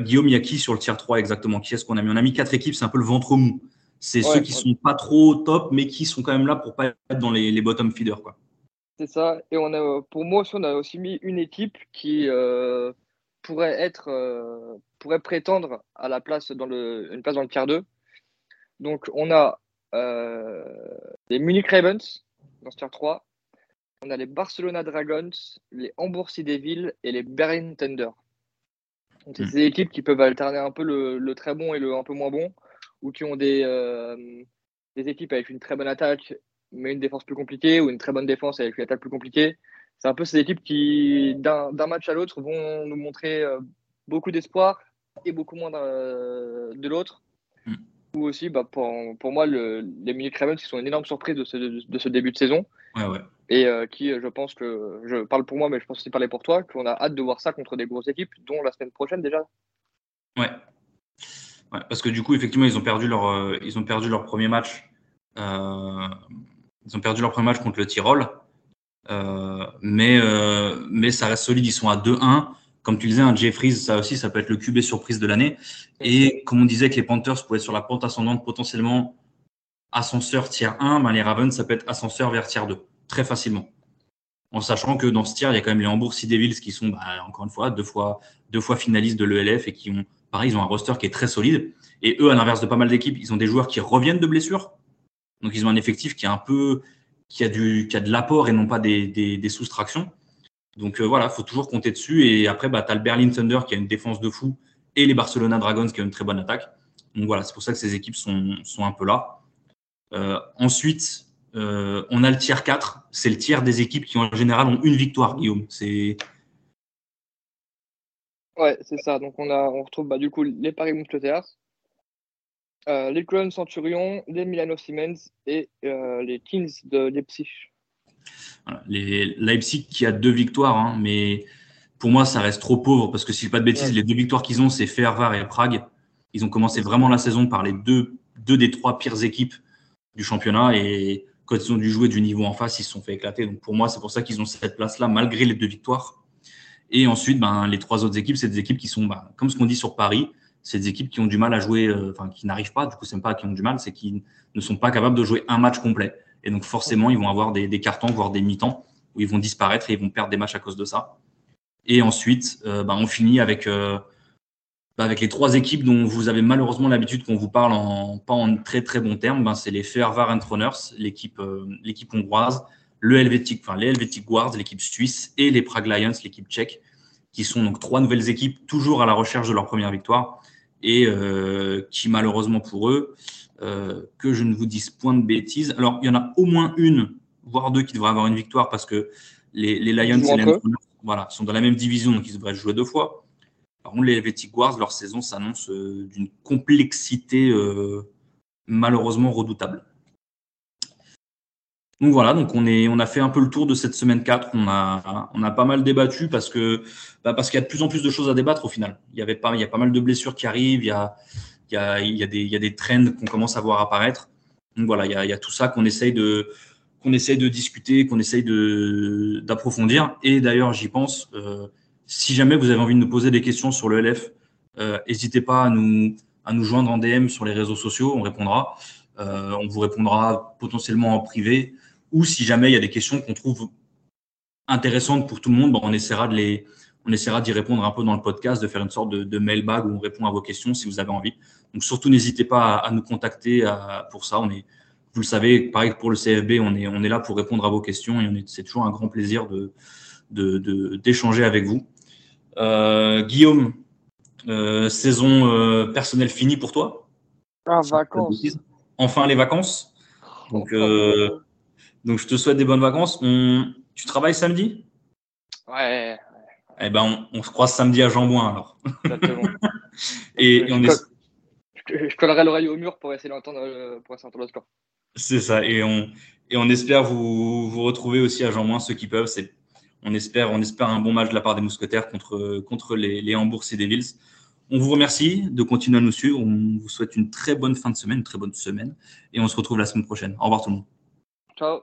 Guillaume, il y a qui sur le tiers 3 exactement? Qui est-ce qu'on a mis? On a mis quatre équipes, c'est un peu le ventre mou. C'est ceux qui sont pas trop top, mais qui sont quand même là pour pas être dans les, bottom feeders. Quoi. C'est ça. Et on a, pour moi aussi, on a aussi mis une équipe qui euh, pourrait être, euh, pourrait prétendre à la place dans le, une place dans le tiers 2. Donc, on a euh, les Munich Ravens dans ce tiers 3. On a les Barcelona Dragons, les Hamburg Sea Devils et les Berlin Thunder. C'est hmm. des équipes qui peuvent alterner un peu le, le, très bon et le un peu moins bon ou qui ont des, euh, des équipes avec une très bonne attaque, mais une défense plus compliquée, ou une très bonne défense avec une attaque plus compliquée. C'est un peu ces équipes qui, d'un match à l'autre, vont nous montrer euh, beaucoup d'espoir et beaucoup moins de l'autre. Mm. Ou aussi, bah, pour, pour, moi, le, les Munich Ravens qui sont une énorme surprise de ce, de ce début de saison. Ouais, ouais. Et euh, qui, je pense que, je parle pour moi, mais je pense aussi parler pour toi, qu'on a hâte de voir ça contre des grosses équipes, dont la semaine prochaine déjà. Ouais, parce que du coup, effectivement, ils ont perdu leur, euh, ils ont perdu leur premier match. Euh, ils ont perdu leur premier match contre le Tyrol. Euh, mais, mais ça reste solide. Ils sont à 2-1. Comme tu disais, un Jeffries, ça aussi, ça peut être le QB surprise de l'année. Et comme on disait que les Panthers pouvaient être sur la pente ascendante potentiellement ascenseur tiers 1, ben les Ravens, ça peut être ascenseur vers tiers 2, très facilement. En sachant que dans ce tiers, il y a quand même les Hamburg Sea Devils qui sont, bah, encore une fois, deux fois, deux fois finalistes de l'ELF et qui ont Pareil, ils ont un roster qui est très solide. Et eux, à l'inverse de pas mal d'équipes, ils ont des joueurs qui reviennent de blessures. Donc, ils ont un effectif qui est un peu, qui a a de l'apport et non pas des, des, soustractions. Donc, euh, voilà, il faut toujours compter dessus. Et après, bah, tu as le Berlin Thunder qui a une défense de fou et les Barcelona Dragons qui ont une très bonne attaque. Donc, voilà, c'est pour ça que ces équipes sont, sont un peu là. Euh, ensuite, euh, on a le tiers 4. C'est le tiers des équipes qui, en général, ont une victoire, Guillaume. C'est Ouais, c'est ça. Donc on, a, on retrouve bah, du coup les Paris Mousquetaires, les Cologne Centurion, les Milano Siemens et euh, les Kings de Leipzig. Les Leipzig qui a deux victoires, hein, mais pour moi ça reste trop pauvre parce que si je dis pas de bêtises, les deux victoires qu'ils ont, c'est Fervar et Prague. Ils ont commencé vraiment la saison par les deux, deux des trois pires équipes du championnat et quand ils ont dû jouer du niveau en face, ils se sont fait éclater. Donc pour moi, c'est pour ça qu'ils ont cette place-là malgré les deux victoires. Et ensuite, ben, les trois autres équipes, c'est des équipes qui sont, ben, comme ce qu'on dit sur Paris, c'est des équipes qui ont du mal à jouer, euh, enfin, qui n'arrivent pas, du coup, c'est pas qui ont du mal, c'est qui ne sont pas capables de jouer un match complet. Et donc, forcément, ils vont avoir des, cartons, voire des mi-temps, où ils vont disparaître et ils vont perdre des matchs à cause de ça. Et ensuite, euh, ben, on finit avec, euh, ben, avec les trois équipes dont vous avez malheureusement l'habitude qu'on vous parle en, pas en très très bons termes. Ben, c'est les Fehervar Runners, l'équipe l'équipe hongroise, le Helvetic, les Helvetic Guards, l'équipe suisse, et les Prague Lions, l'équipe tchèque, qui sont donc trois nouvelles équipes toujours à la recherche de leur première victoire et euh, qui malheureusement pour eux, euh, que je ne vous dise point de bêtises. Alors il y en a au moins une, voire deux qui devraient avoir une victoire parce que les, les Lions et les voilà, sont dans la même division, donc ils devraient jouer deux fois. Par contre, les Helvetic Guards, leur saison s'annonce euh, d'une complexité malheureusement redoutable. Donc voilà, donc on, est, on a fait un peu le tour de cette semaine 4. On a, on a pas mal débattu parce que bah parce qu'il y a de plus en plus de choses à débattre au final. Il y avait pas, il y a pas mal de blessures qui arrivent. Il y a, il y a, il y a des, il y a des trends qu'on commence à voir apparaître. Donc voilà, il y a, tout ça qu'on essaye de, qu'on essaye de discuter, qu'on essaye de d'approfondir. Et d'ailleurs, j'y pense. Euh, si jamais vous avez envie de nous poser des questions sur le LF, euh, n'hésitez pas à nous, à nous joindre en DM sur les réseaux sociaux. On répondra. Euh, on vous répondra potentiellement en privé ou si jamais il y a des questions qu'on trouve intéressantes pour tout le monde, on essaiera de les, on essaiera d'y répondre un peu dans le podcast, de faire une sorte de, mailbag où on répond à vos questions si vous avez envie. Donc surtout n'hésitez pas à, nous contacter pour ça. On est, vous le savez, pareil pour le CFB, on est, on est là pour répondre à vos questions et c'est toujours un grand plaisir de, d'échanger avec vous. Euh, Guillaume, euh, saison euh, personnelle finie pour toi? Ah, vacances. Enfin les vacances. Donc, donc, je te souhaite des bonnes vacances. Tu travailles samedi? Ouais. Eh ben, on, se croise samedi à Jambouin alors. Exactement. et, je, on je, collerai l'oreille au mur pour essayer d'entendre euh, le score. C'est ça. Et on, et on espère vous, vous retrouver aussi à Jambouin, ceux qui peuvent. C'est, on, espère, on espère un bon match de la part des Mousquetaires contre, contre les, les Hambourg et Devils. On vous remercie de continuer à nous suivre. On vous souhaite une très bonne fin de semaine, une très bonne semaine. Et on se retrouve la semaine prochaine. Au revoir tout le monde. Ciao.